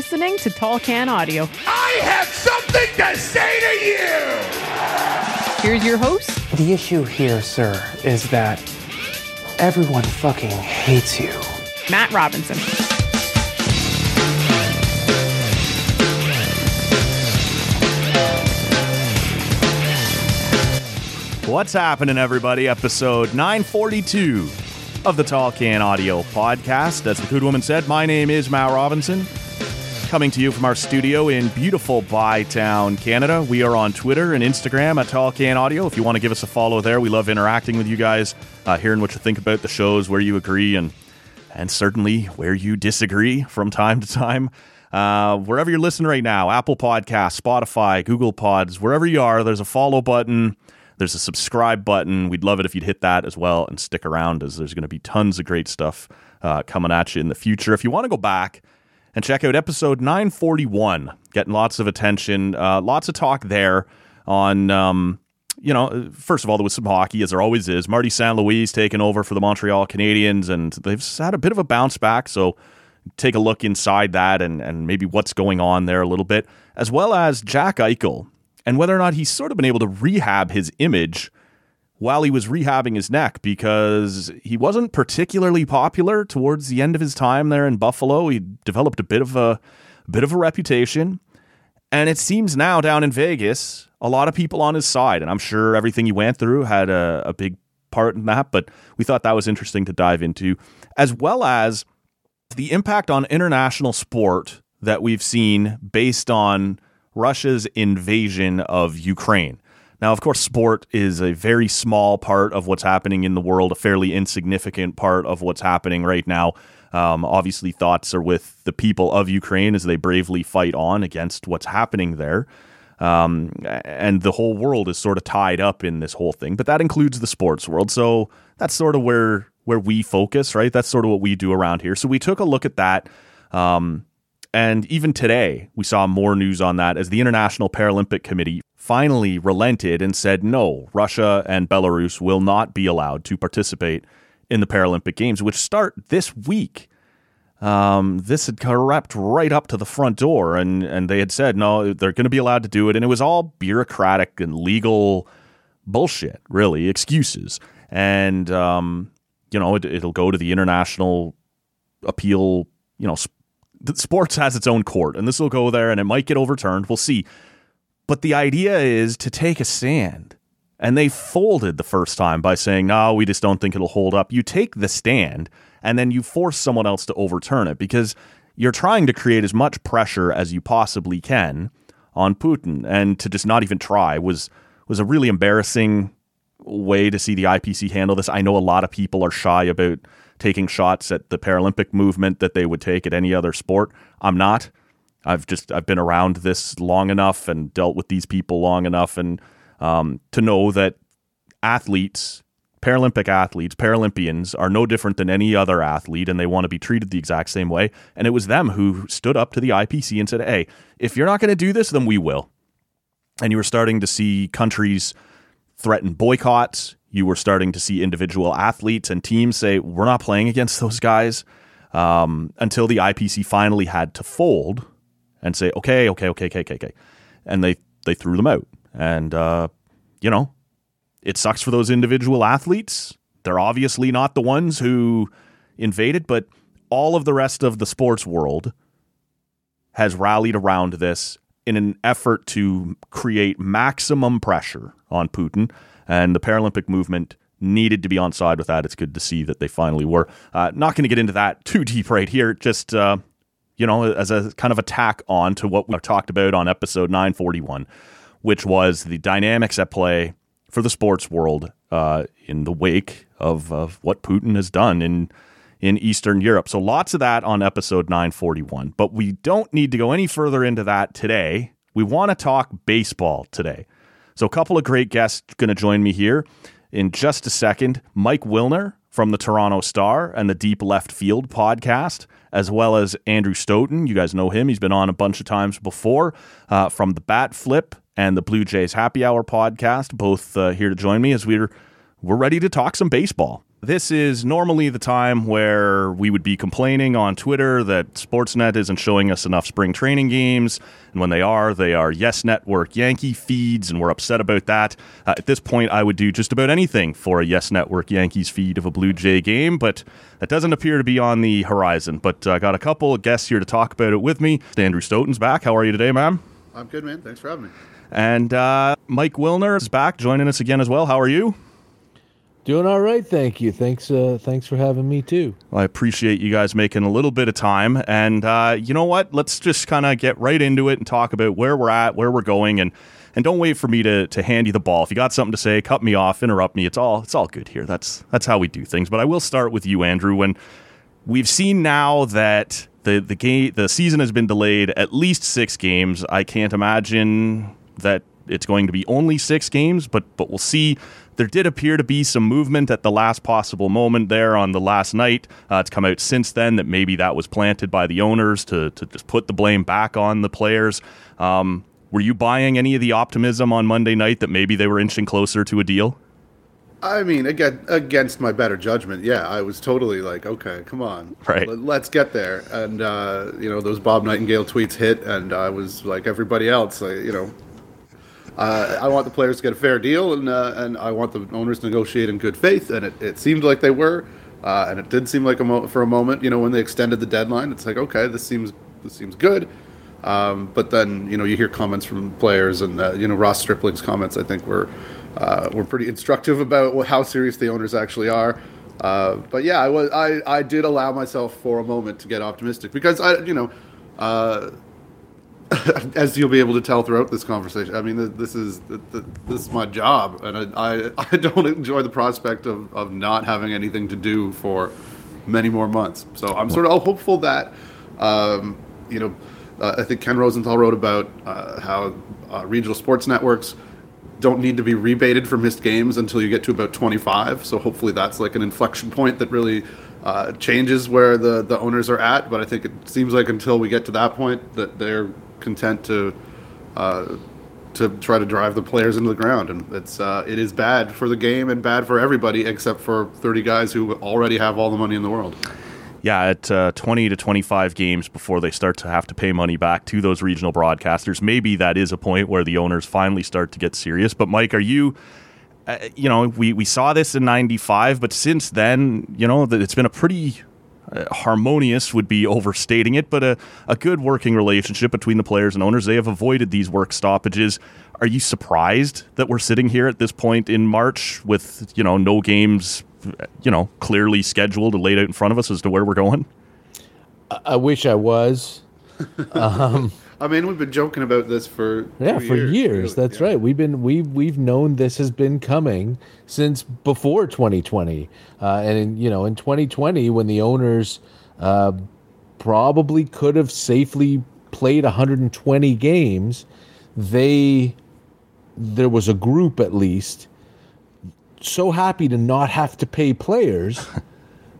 Listening to Tall Can Audio. I have something to say to you! Here's your host, The issue here, sir, is that everyone fucking hates you. Matt Robinson. What's happening, everybody? Episode 942 of the Tall Can Audio Podcast. As the good woman said, my name is Matt Robinson. Coming to you from our studio in beautiful Bytown, Canada. We are on Twitter and Instagram at Tall Can Audio. If you want to give us a follow there, we love interacting with you guys, uh, hearing what you think about the shows, where you agree, and and certainly where you disagree from time to time. Uh, wherever you're listening right now, Apple Podcasts, Spotify, Google Pods, wherever you are, there's a follow button. There's a subscribe button. We'd love it if you'd hit that as well and stick around, as there's going to be tons of great stuff uh, coming at you in the future. If you want to go back and check out episode 941, getting lots of attention, uh, lots of talk there on. Um, you know, first of all, there was some hockey, as there always is. Marty St. Louis taking over for the Montreal Canadiens, and they've had a bit of a bounce back. So take a look inside that and, and maybe what's going on there a little bit, as well as Jack Eichel and whether or not he's sort of been able to rehab his image while he was rehabbing his neck because he wasn't particularly popular towards the end of his time there in Buffalo. He developed a bit of a, a bit of a reputation. And it seems now down in Vegas, a lot of people on his side. And I'm sure everything he went through had a, a big part in that. But we thought that was interesting to dive into, as well as the impact on international sport that we've seen based on Russia's invasion of Ukraine. Now, of course, sport is a very small part of what's happening in the world, a fairly insignificant part of what's happening right now. Um, obviously, thoughts are with the people of Ukraine as they bravely fight on against what's happening there. Um, and the whole world is sort of tied up in this whole thing, but that includes the sports world. So that's sort of where where we focus, right? That's sort of what we do around here. So we took a look at that. Um, and even today, we saw more news on that as the International Paralympic Committee finally relented and said no, Russia and Belarus will not be allowed to participate in the Paralympic Games, which start this week. Um, this had crept right up to the front door, and, and they had said no, they're going to be allowed to do it. And it was all bureaucratic and legal bullshit, really, excuses. And, um, you know, it, it'll go to the International Appeal, you know, sports has its own court, and this will go there, and it might get overturned. We'll see. But the idea is to take a stand. And they folded the first time by saying, no, we just don't think it'll hold up. You take the stand and then you force someone else to overturn it because you're trying to create as much pressure as you possibly can on Putin. And to just not even try was was a really embarrassing way to see the IPC handle this. I know a lot of people are shy about taking shots at the Paralympic movement that they would take at any other sport. I'm not. I've just I've been around this long enough and dealt with these people long enough and um, to know that athletes, Paralympic athletes, Paralympians are no different than any other athlete and they want to be treated the exact same way. And it was them who stood up to the IPC and said, hey, if you're not going to do this, then we will. And you were starting to see countries threaten boycotts. You were starting to see individual athletes and teams say, we're not playing against those guys um, until the IPC finally had to fold and say, okay, okay, okay, okay, okay, okay. And they, they threw them out. And, uh, you know, it sucks for those individual athletes. They're obviously not the ones who invaded, but all of the rest of the sports world has rallied around this in an effort to create maximum pressure on Putin. And the Paralympic movement needed to be on side with that. It's good to see that they finally were. Uh, not going to get into that too deep right here. Just, uh, you know, as a kind of attack on to what we talked about on episode 941, which was the dynamics at play for the sports world uh, in the wake of, of what Putin has done in in Eastern Europe. So lots of that on episode 941. But we don't need to go any further into that today. We want to talk baseball today. So a couple of great guests going to join me here in just a second. Mike Wilner from the Toronto Star and the Deep Left Field podcast, as well as Andrew Stoeten. You guys know him. He's been on a bunch of times before uh, from the Bat Flip and the Blue Jays Happy Hour podcast, both uh, here to join me as we're we're ready to talk some baseball. This is normally the time where we would be complaining on Twitter that Sportsnet isn't showing us enough spring training games. And when they are, they are Yes Network Yankee feeds, and we're upset about that. Uh, at this point, I would do just about anything for a Yes Network Yankees feed of a Blue Jay game, but that doesn't appear to be on the horizon. But I uh, got a couple of guests here to talk about it with me. Andrew Stoeten's back. How are you today, ma'am? I'm good, man. Thanks for having me. And uh, Mike Wilner is back, joining us again as well. How are you? Doing all right, thank you. Thanks, uh, thanks for having me too. Well, I appreciate you guys making a little bit of time, and uh, you know what? Let's just kind of get right into it and talk about where we're at, where we're going, and and don't wait for me to to hand you the ball. If you got something to say, cut me off, interrupt me. It's all it's all good here. That's that's how we do things. But I will start with you, Andrew. When we've seen now that the the game the season has been delayed at least six games, I can't imagine that it's going to be only six games, but but we'll see there did appear to be some movement at the last possible moment there on the last night. Uh, it's come out since then that maybe that was planted by the owners to, to just put the blame back on the players. Um, were you buying any of the optimism on Monday night that maybe they were inching closer to a deal? I mean, again, against my better judgment, yeah, I was totally like, okay, come on, right, let's get there. And uh, you know, those Bob Nightingale tweets hit, and I was like everybody else, like, you know, uh, I want the players to get a fair deal, and uh, and I want the owners to negotiate in good faith. And it, it seemed like they were, uh, and it did seem like a mo- for a moment, you know, when they extended the deadline, it's like okay, this seems this seems good. Um, but then you know you hear comments from players, and uh, you know Ross Stripling's comments I think were uh, were pretty instructive about how serious the owners actually are. Uh, but yeah, I was I, I did allow myself for a moment to get optimistic because I you know as you'll be able to tell throughout this conversation, I mean, this is this is my job, and I, I, don't enjoy the prospect of, of not having anything to do for many more months. So I'm sort of hopeful that, um, you know, uh, I think Ken Rosenthal wrote about uh, how uh, regional sports networks don't need to be rebated for missed games until you get to about 25. So hopefully that's like an inflection point that really uh, changes where the, the owners are at. But I think it seems like until we get to that point that they're content to uh, to try to drive the players into the ground, and it's uh, it is bad for the game and bad for everybody except for 30 guys who already have all the money in the world. Yeah, at uh, 20 to 25 games before they start to have to pay money back to those regional broadcasters, maybe that is a point where the owners finally start to get serious. But Mike, are you? Uh, you know, we, we saw this in 95, but since then, you know, it's been a pretty uh, harmonious would be overstating it, but a, a good working relationship between the players and owners. They have avoided these work stoppages. Are you surprised that we're sitting here at this point in March with you know no games, you know clearly scheduled and laid out in front of us as to where we're going? I wish I was. um, I mean, we've been joking about this for yeah for years. years. That's yeah. right. We've been we we've known this has been coming since before 2020, uh, and in, you know in 2020 when the owners uh, probably could have safely played 120 games, they there was a group at least so happy to not have to pay players.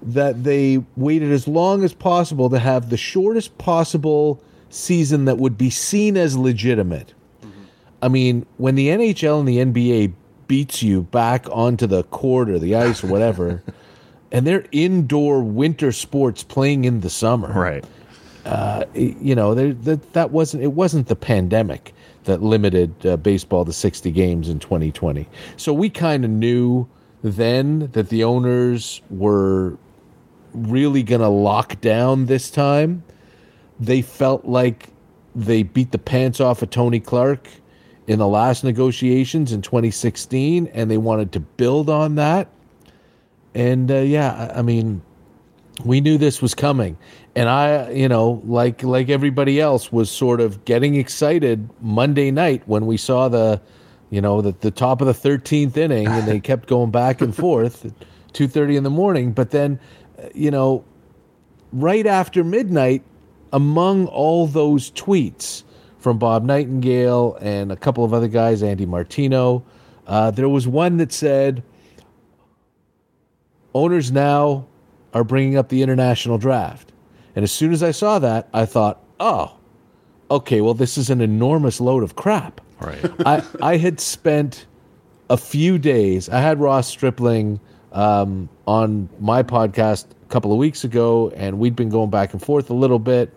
that they waited as long as possible to have the shortest possible season that would be seen as legitimate. Mm-hmm. I mean, when the NHL and the NBA beats you back onto the court or the ice or whatever, and they're indoor winter sports playing in the summer, right? Uh, you know, that that wasn't it wasn't the pandemic that limited uh, baseball to 60 games in 2020. So we kind of knew then that the owners were really going to lock down this time. They felt like they beat the pants off of Tony Clark in the last negotiations in 2016, and they wanted to build on that. And uh, yeah, I mean, we knew this was coming, and I, you know, like like everybody else, was sort of getting excited Monday night when we saw the, you know, the, the top of the 13th inning, and they kept going back and forth, at 2:30 in the morning. But then, you know, right after midnight, among all those tweets from Bob Nightingale and a couple of other guys, Andy Martino, uh, there was one that said, "Owners now are bringing up the international draft." And as soon as I saw that, I thought, "Oh, okay. Well, this is an enormous load of crap." Right. I I had spent a few days. I had Ross Stripling um, on my podcast a couple of weeks ago, and we'd been going back and forth a little bit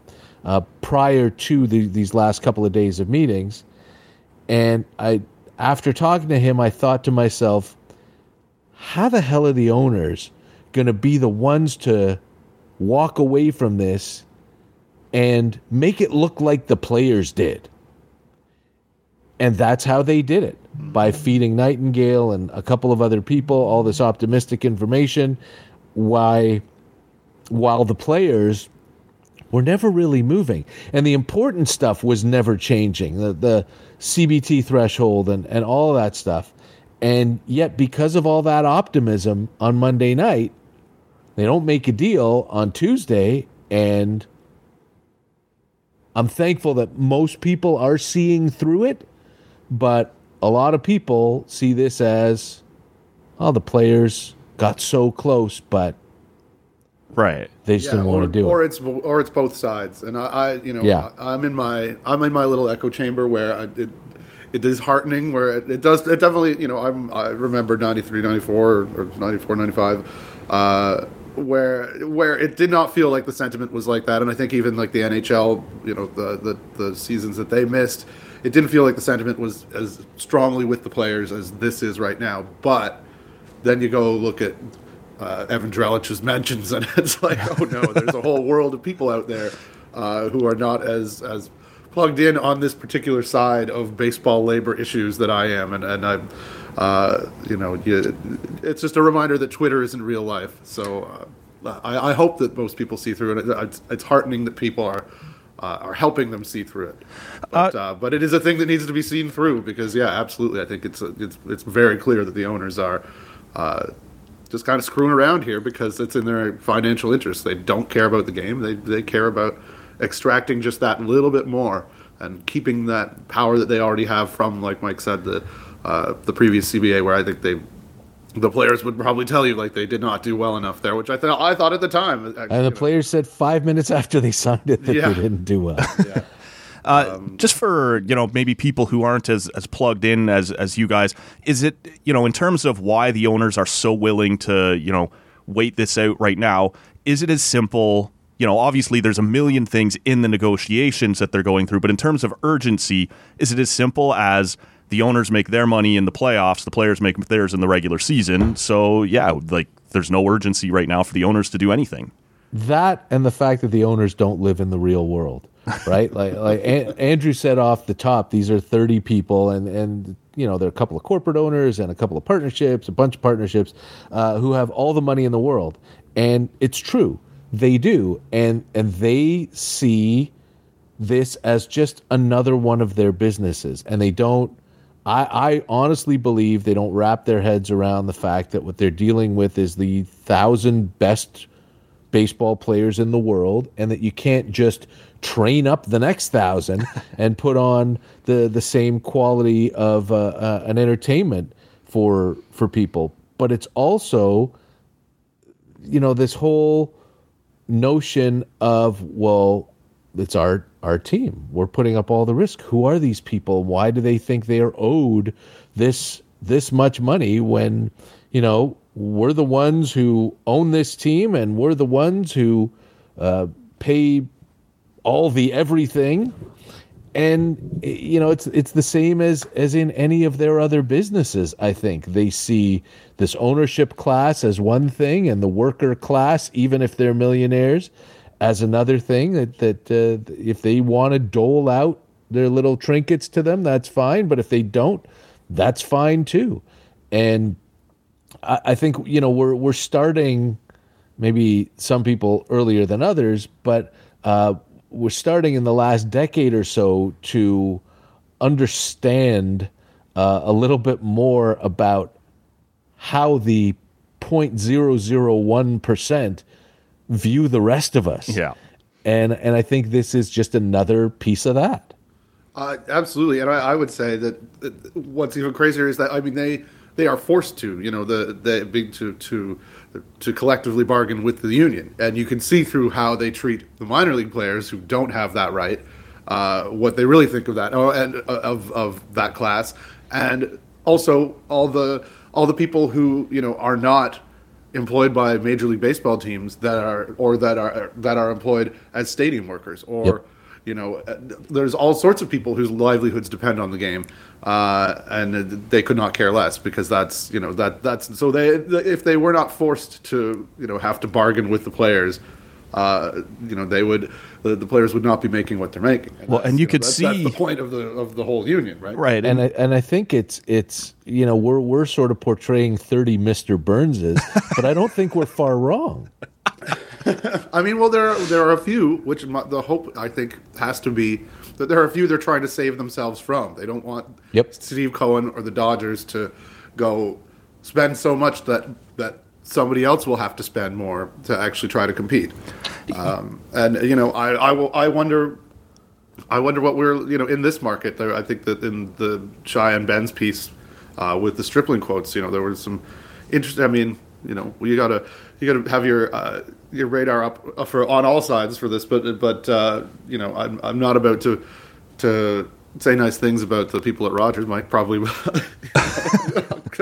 uh, prior to the, these last couple of days of meetings. And I, after talking to him, I thought to myself, how the hell are the owners going to be the ones to walk away from this and make it look like the players did? And that's how they did it by feeding Nightingale and a couple of other people all this optimistic information. Why, while the players were never really moving, and the important stuff was never changing the, the CBT threshold and, and all that stuff. And yet, because of all that optimism on Monday night, they don't make a deal on Tuesday. And I'm thankful that most people are seeing through it but a lot of people see this as, oh, the players got so close, but right, they just Yeah, didn't or, want to do or it. it's or it's both sides, and I, I you know, Yeah. I, am in my I'm in my little echo chamber where I, it it is heartening where it, it does it definitely you know I'm I remember 93 94 or, or 94 95 uh where where it did not feel like the sentiment was like that and I think even like the NHL you know the the, the seasons that they missed it didn't feel like the sentiment was as strongly with the players as this is right now but then you go look at uh, Evan Drellich's mentions, and it's like, oh no, there's a whole world of people out there uh, who are not as as plugged in on this particular side of baseball labor issues that I am, and and I'm, uh, you know, you, it's just a reminder that Twitter isn't real life. So uh, I, I hope that most people see through it. It's, it's heartening that people are. Uh, are helping them see through it, but uh, but it is a thing that needs to be seen through because yeah, absolutely, I think it's it's it's very clear that the owners are uh, just kind of screwing around here because it's in their financial interest. They don't care about the game. They they care about extracting just that little bit more and keeping that power that they already have from, like Mike said, the uh, the previous CBA, where I think they the players would probably tell you like they did not do well enough there, which I thought I thought at the time. actually, and the you know. players said five minutes after they signed it that Yeah. they didn't do well. Uh, just for you know maybe people who aren't as, as plugged in as as you guys is it you know in terms of why the owners are so willing to you know wait this out right now is it as simple you know obviously there's a million things in the negotiations that they're going through but in terms of urgency is it as simple as the owners make their money in the playoffs the players make theirs in the regular season? So yeah like there's no urgency right now for the owners to do anything. That and the fact that the owners don't live in the real world, right? like like An- Andrew said off the top, these are 30 people, and and you know there are a couple of corporate owners and a couple of partnerships, a bunch of partnerships, uh, who have all the money in the world, and it's true, they do, and and they see this as just another one of their businesses, and they don't. I, I honestly believe they don't wrap their heads around the fact that what they're dealing with is the thousand best baseball players in the world and that you can't just train up the next thousand and put on the the same quality of uh, uh, an entertainment for for people. But it's also you know this whole notion of well it's our our team. We're putting up all the risk. Who are these people? Why do they think they are owed this this much money when you know we're the ones who own this team and we're the ones who uh, pay all the everything. And you know it's it's the same as as in any of their other businesses i think. They see this ownership class as one thing and the worker class even if they're millionaires as another thing that that uh, if they want to dole out their little trinkets to them that's fine. But if they don't that's fine too. And i, I think you know we're we're starting maybe some people earlier than others but uh, we're starting in the last decade or so to understand uh, a little bit more about how the 0.001% view the rest of us. Yeah. And and I think this is just another piece of that. Uh, absolutely, and I, I would say that, that what's even crazier is that I mean they they are forced to you know the the big to to to collectively bargain with the union, and you can see through how they treat the minor league players who don't have that right, uh, what they really think of that oh, and uh, of of that class, and also all the all the people who you know are not employed by major league baseball teams that are or that are that are employed as stadium workers or yep. You know there's all sorts of people whose livelihoods depend on the game uh, and they could not care less because that's you know that that's so they if they were not forced to you know have to bargain with the players uh, you know they would the, the, players would not be making what they're making. And well, and you, you know, could that's, see that's the point of the of the whole union, right? Right, and and I, and I think it's it's you know we're we're sort of portraying thirty Mister Burnses, but I don't think we're far wrong. I mean, well, there are, there are a few which the hope I think has to be that there are a few they're trying to save themselves from. They don't want yep. Steve Cohen or the Dodgers to go spend so much that that somebody else will have to spend more to actually try to compete. Um, and you know, I I, will, I wonder. I wonder what we're, you know, in this market. I think that in the Cheyenne Ben's piece uh, with the Stripling quotes, you know, there was some interesting. I mean, you know, you gotta you gotta have your uh, your radar up for on all sides for this. But but uh, you know, I'm I'm not about to to say nice things about the people at Rogers. Mike probably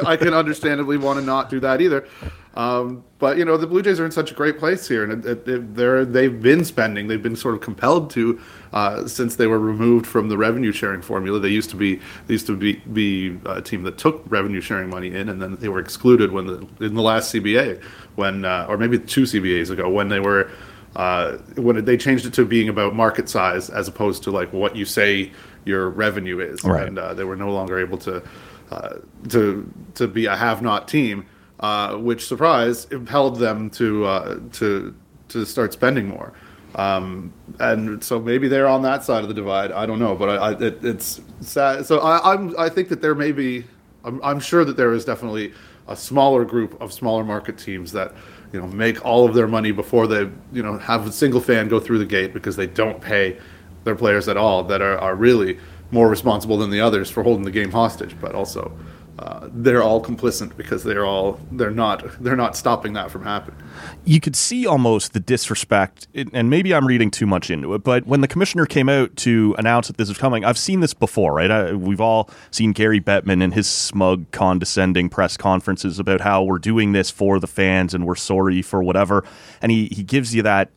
I can understandably want to not do that either. Um, but you know, the Blue Jays are in such a great place here, and it, it, they're they've been spending. They've been sort of compelled to uh, since they were removed from the revenue sharing formula. They used to be they used to be, be a team that took revenue sharing money in, and then they were excluded when the in the last CBA when uh, or maybe two CBAs ago when they were. Uh, when they changed it to being about market size as opposed to like what you say your revenue is, right. and uh, they were no longer able to uh, to to be a have-not team, uh, which surprise impelled them to uh, to to start spending more. Um, and so maybe they're on that side of the divide. I don't know, but I, I, it, it's sad. So I, I'm I think that there may be. I'm, I'm sure that there is definitely a smaller group of smaller market teams that you know make all of their money before they you know have a single fan go through the gate because they don't pay their players at all that are, are really more responsible than the others for holding the game hostage, but also uh, they're all complicit because they're all they're not they're not stopping that from happening. You could see almost the disrespect, and maybe I'm reading too much into it. But when the commissioner came out to announce that this was coming, I've seen this before, right? I, we've all seen Gary Bettman and his smug, condescending press conferences about how we're doing this for the fans and we're sorry for whatever, and he he gives you that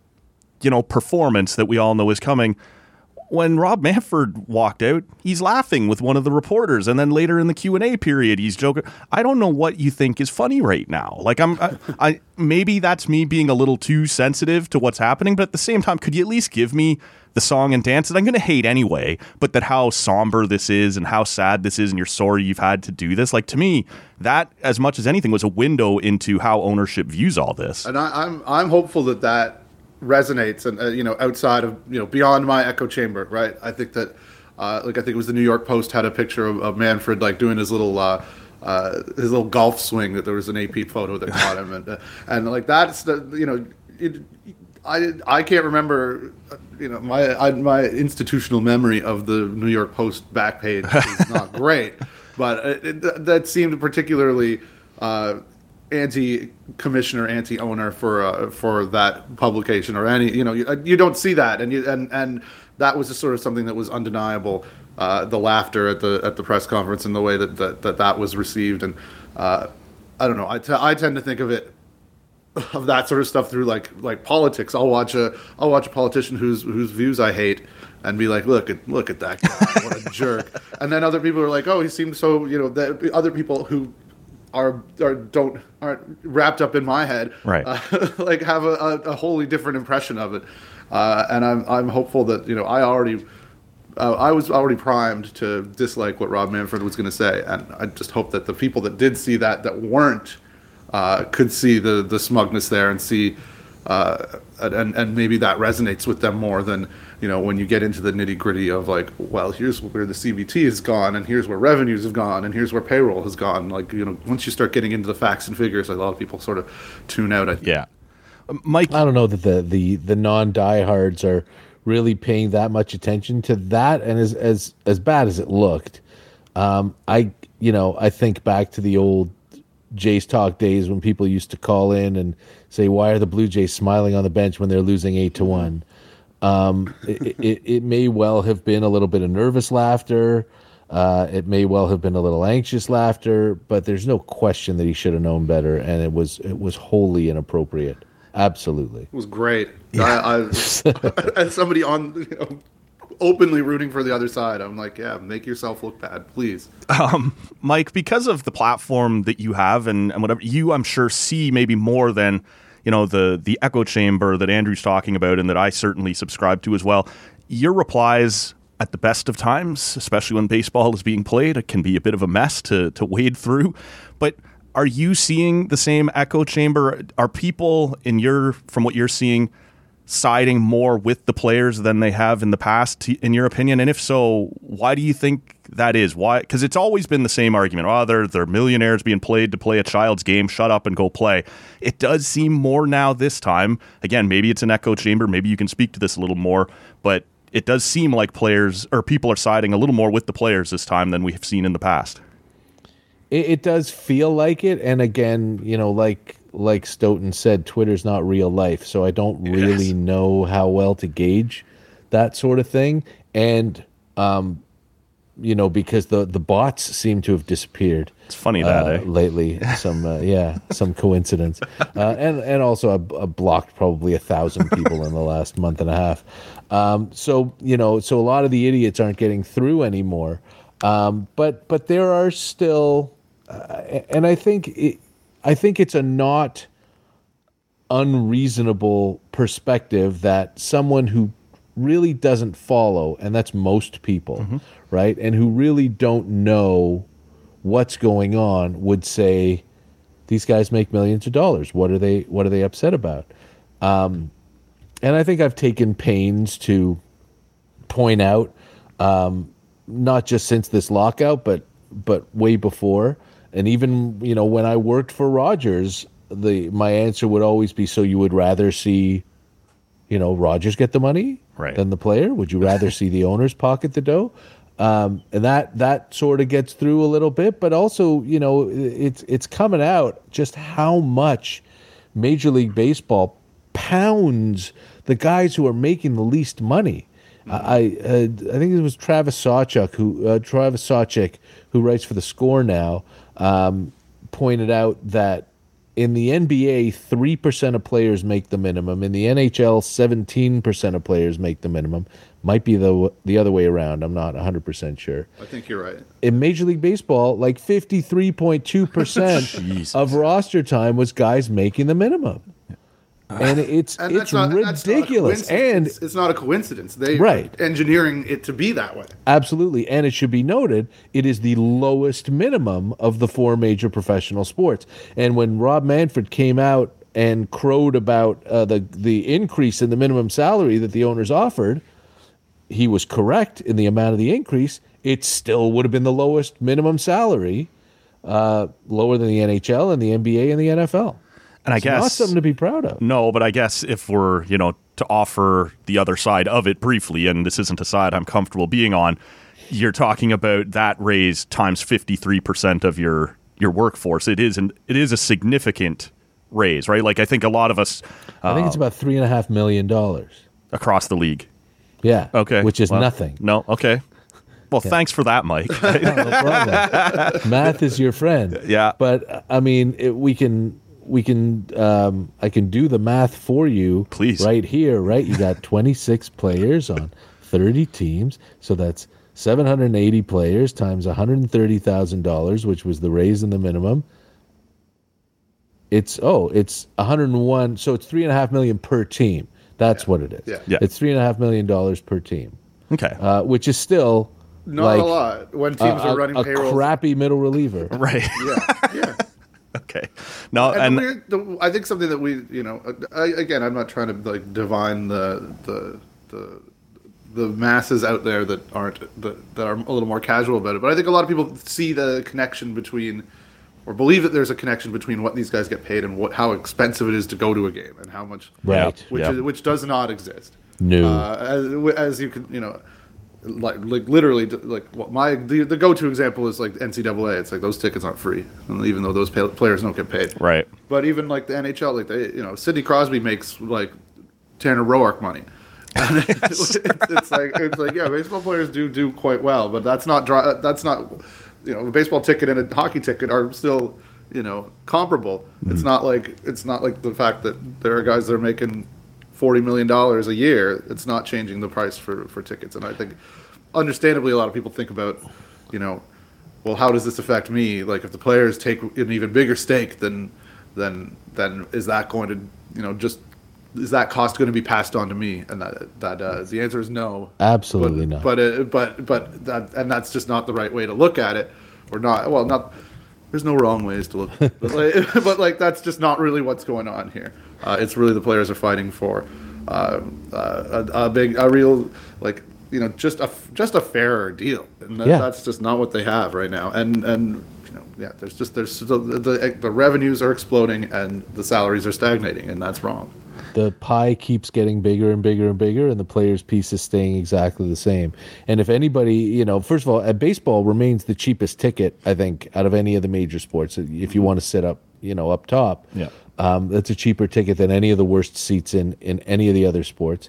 you know performance that we all know is coming when Rob Manfred walked out, he's laughing with one of the reporters, and then later in the Q and A period, he's joking. I don't know what you think is funny right now. Like I'm, I, I maybe that's me being a little too sensitive to what's happening, but at the same time, could you at least give me the song and dance that I'm going to hate anyway, but that how somber this is and how sad this is, and you're sorry you've had to do this. Like to me, that as much as anything was a window into how ownership views all this. And I, I'm I'm hopeful that that resonates and uh, you know outside of you know beyond my echo chamber right? I think that uh, like i think it was the new york post had a picture of, of manfred like doing his little uh, uh, his little golf swing that there was an ap photo that caught him. And uh, and like that's the you know it, I, I can't remember, you know, my I, my institutional memory of the New York Post back page is not great, but it, it, that seemed particularly uh, anti commissioner, anti owner for uh, for that publication or any you know you, you don't see that and you and and that was just sort of something that was undeniable. Uh, the laughter at the at the press conference and the way that that that, that was received and uh, I don't know I, t- I tend to think of it of that sort of stuff through like like politics. I'll watch a I'll watch a politician whose whose views I hate and be like, look at look at that guy, what a jerk. And then other people are like, oh, he seems so you know. That other people who are, are don't aren't wrapped up in my head, Right. Uh, like have a, a, a wholly different impression of it. Uh, and I'm I'm hopeful that you know I already. Uh, I was already primed to dislike what Rob Manfred was going to say, and I just hope that the people that did see that, that weren't, uh, could see the the smugness there and see, uh, and and maybe that resonates with them more than you know when you get into the nitty gritty of like, well, here's where the CBT has gone, and here's where revenues have gone, and here's where payroll has gone. Like you know, once you start getting into the facts and figures, a lot of people sort of tune out. I think. Yeah. Mike, I don't know that the the the non diehards are really paying that much attention to that, and as as as bad as it looked, um, I you know I think back to the old Jays talk days when people used to call in and say, "Why are the Blue Jays smiling on the bench when they're losing eight to one?" Um, it, it, it may well have been a little bit of nervous laughter. Uh, it may well have been a little anxious laughter, but there's no question that he should have known better, and it was it was wholly inappropriate. Absolutely. It was great. I, I, as somebody on you know, openly rooting for the other side, I'm like, yeah, make yourself look bad, please. Um, Mike, because of the platform that you have and, and whatever, you I'm sure see maybe more than you know the the echo chamber that Andrew's talking about and that I certainly subscribe to as well. Your replies at the best of times, especially when baseball is being played, it can be a bit of a mess to to wade through. But are you seeing the same echo chamber? Are people in your from what you're seeing siding more with the players than they have in the past, in your opinion? And if so, why do you think that is? Why? Because it's always been the same argument. Oh, they're they're millionaires being played to play a child's game. Shut up and go play. It does seem more now this time. Again, maybe it's an echo chamber. Maybe you can speak to this a little more, but it does seem like players or people are siding a little more with the players this time than we have seen in the past. It, it does feel like it, and again, you know, like like Stoeten said, Twitter's not real life, so I don't really know how well to gauge that sort of thing. And um, you know, because the the bots seem to have disappeared. It's funny that, uh, eh? lately. Some uh, yeah, some coincidence, uh, and and also I, I blocked probably a thousand people in the last month and a half. Um, so you know, so a lot of the idiots aren't getting through anymore. Um, but but there are still, uh, and I think it, I think it's a not unreasonable perspective that someone who really doesn't follow, and that's most people, right, and who really don't know what's going on, would say, "These guys make millions of dollars. What are they? What are they upset about?" Um, and I think I've taken pains to point out, um, not just since this lockout, but but way before, and even you know when I worked for Rogers, the my answer would always be, "So you would rather see, you know, Rogers get the money Right. than the player? Would you rather see the owners pocket the dough?" Um, and that that sort of gets through a little bit, but also you know it's it's coming out just how much Major League Baseball pounds the guys who are making the least money. I uh, I think it was Travis Sawchik who uh, Travis Sawchik who writes for the Score now um, pointed out that in the NBA three percent of players make the minimum. In the NHL seventeen percent of players make the minimum. Might be the the other way around. I'm not 100 percent sure I think you're right. in Major League Baseball, like 53.2% of roster time was guys making the minimum. And it's And it's that's not, that's not ridiculous. and coincidence. it's not a coincidence. They Right. engineering it to be that way. absolutely, and it should be noted, it is the lowest minimum of the four major professional sports. And when Rob Manfred came out and crowed about uh, the the increase in the minimum salary that the owners offered, he was correct in the amount of the increase. It still would have been the lowest minimum salary, uh, lower than the NHL and the NBA and the NFL. And I It's not guess something to be proud of. No, but I guess if we're, you know, to offer the other side of it briefly, and this isn't a side I'm comfortable being on, you're talking about that raise times 53% of your your workforce. It is an it is a significant raise, right? Like I think a lot of us I think it's about three and a half million dollars. across the league. Yeah. Okay. Which is well, nothing. No, okay. Well, thanks for that, Mike. No problem. Math is your friend. Yeah. But uh, I mean, it, we can we can um, I can do the math for you. Please. Right here, right? You got 26 players on 30 teams, so that's 780 players times $130,000, which was the raise in the minimum. It's oh, it's 101. So it's three and a half million per team. That's what it is. Yeah. Yeah. It's three and a half million dollars per team, Okay. uh, which is still Not like a lot when teams a- are running a payrolls. crappy middle reliever. right. Yeah, yeah. Okay. No, And, and the weird, the, I think something that we, you know, I, again, I'm not trying to like divine the the the the masses out there that aren't that, that are a little more casual about it, but I think a lot of people see the connection between or believe that there's a connection between what these guys get paid and what how expensive it is to go to a game and how much Right. which Yeah. is, which does not exist. No. Uh, as, as you can, you know, like like literally, like what my the, the go to example is like NCAA. It's like those tickets aren't free, even though those pay, players don't get paid. right. But even like the NHL, like they, you know, Sidney Crosby makes like Tanner Roark money. And it's, it's like it's like yeah, baseball players do do quite well, but that's not dri- that's not you know, a baseball ticket and a hockey ticket are still you know comparable. It's mm-hmm. not like it's not like the fact that there are guys that are making forty million dollars a year. It's not changing the price for for tickets, and I think understandably a lot of people think about you know well, how does this affect me? Like, if the players take an even bigger stake, then, then, then is that going to, you know, just is that cost going to be passed on to me? And that that uh, the answer is no. Absolutely but, not. But uh, but but that and that's just not the right way to look at it, or not. Well, not. There's no wrong ways to look, but like, but like that's just not really what's going on here. Uh, it's really the players are fighting for uh, uh, a, a big, a real like you know just a just a fairer deal, and that, Yeah. that's just not what they have right now. And and you know yeah, there's just there's the, the the revenues are exploding and the salaries are stagnating, and that's wrong. the pie keeps getting bigger and bigger and bigger and the players piece is staying exactly the same and if anybody you know first of all uh, baseball remains the cheapest ticket i think out of any of the major sports if you want to sit up you know up top Yeah. Um, that's a cheaper ticket than any of the worst seats in in any of the other sports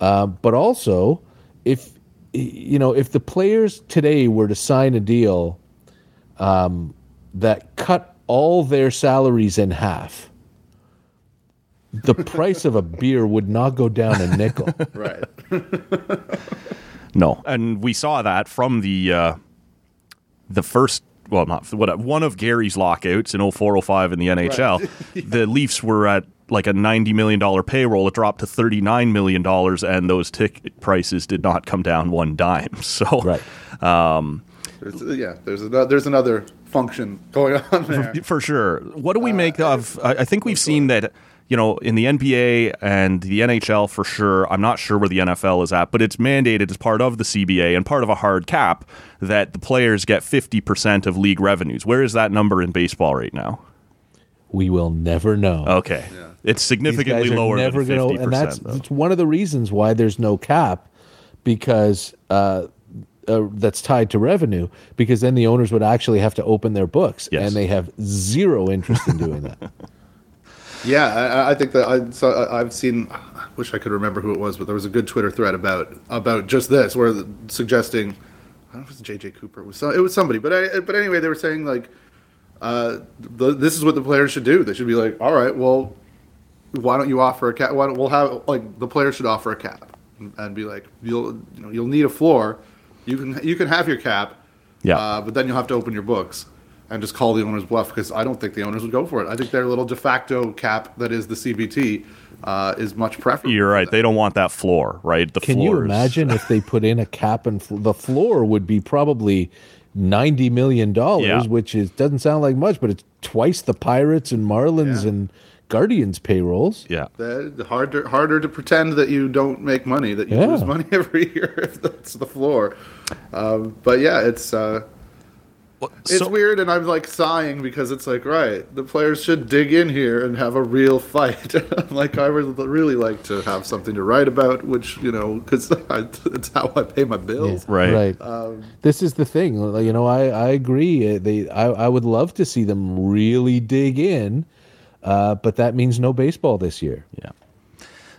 um, but also if you know if the players today were to sign a deal um, that cut all their salaries in half the price of a beer would not go down a nickel. Right. No, and we saw that from the uh, the first. Well, not what one of Gary's lockouts in 0405 in the NHL. The Leafs were at like a ninety million dollar payroll. It dropped to thirty nine million dollars, and those ticket prices did not come down one dime. So, right. um, There's, yeah, there's another, there's another function going on there. for sure. What do we make of? I I think we've seen that. You know, in the NBA and the NHL for sure. I'm not sure where the NFL is at, but it's mandated as part of the CBA and part of a hard cap that the players get 50% of league revenues. Where is that number in baseball right now? We will never know. Okay, it's significantly lower never than 50%. gonna, and that's, though. that's one of the reasons why there's no cap, because uh, uh, that's tied to revenue. Because then the owners would actually have to open their books, Yes. and they have zero interest in doing that. Yeah, I, I think that I so I've seen. I wish I could remember who it was, but there was a good Twitter thread about about just this, where the- suggesting. I don't know if it was JJ Cooper. It was some, it was somebody, but I, but anyway, they were saying like, uh, the, this is what the players should do. They should be like, all right, well, why don't you offer a cap? Why don't we'll have like the players should offer a cap and, and be like, you'll you know you'll need a floor. You can you can have your cap, Yeah. uh, but then you'll have to open your books and just call the owners bluff because I don't think the owners would go for it. I think their little de facto cap that is the CBT uh, is much preferable. You're right. They don't want that floor, right? The Can you imagine if they put in a cap and fl- the floor would be probably ninety million dollars, Yeah. which is doesn't sound like much, but it's twice the Pirates and Marlins Yeah. and Guardians payrolls. Yeah. The harder harder to pretend that you don't make money, that you Yeah. lose money every year if that's the floor. Um, but yeah, it's uh, it's So- weird, and I'm like sighing because it's like right, the players should dig in here and have a real fight. I'm like I would really like to have something to write about, which you know, because it's how I pay my bills. Right. Right. Um, this is the thing. You know, I I agree. Uh, They I I would love to see them really dig in, uh, but that means no baseball this year. Yeah.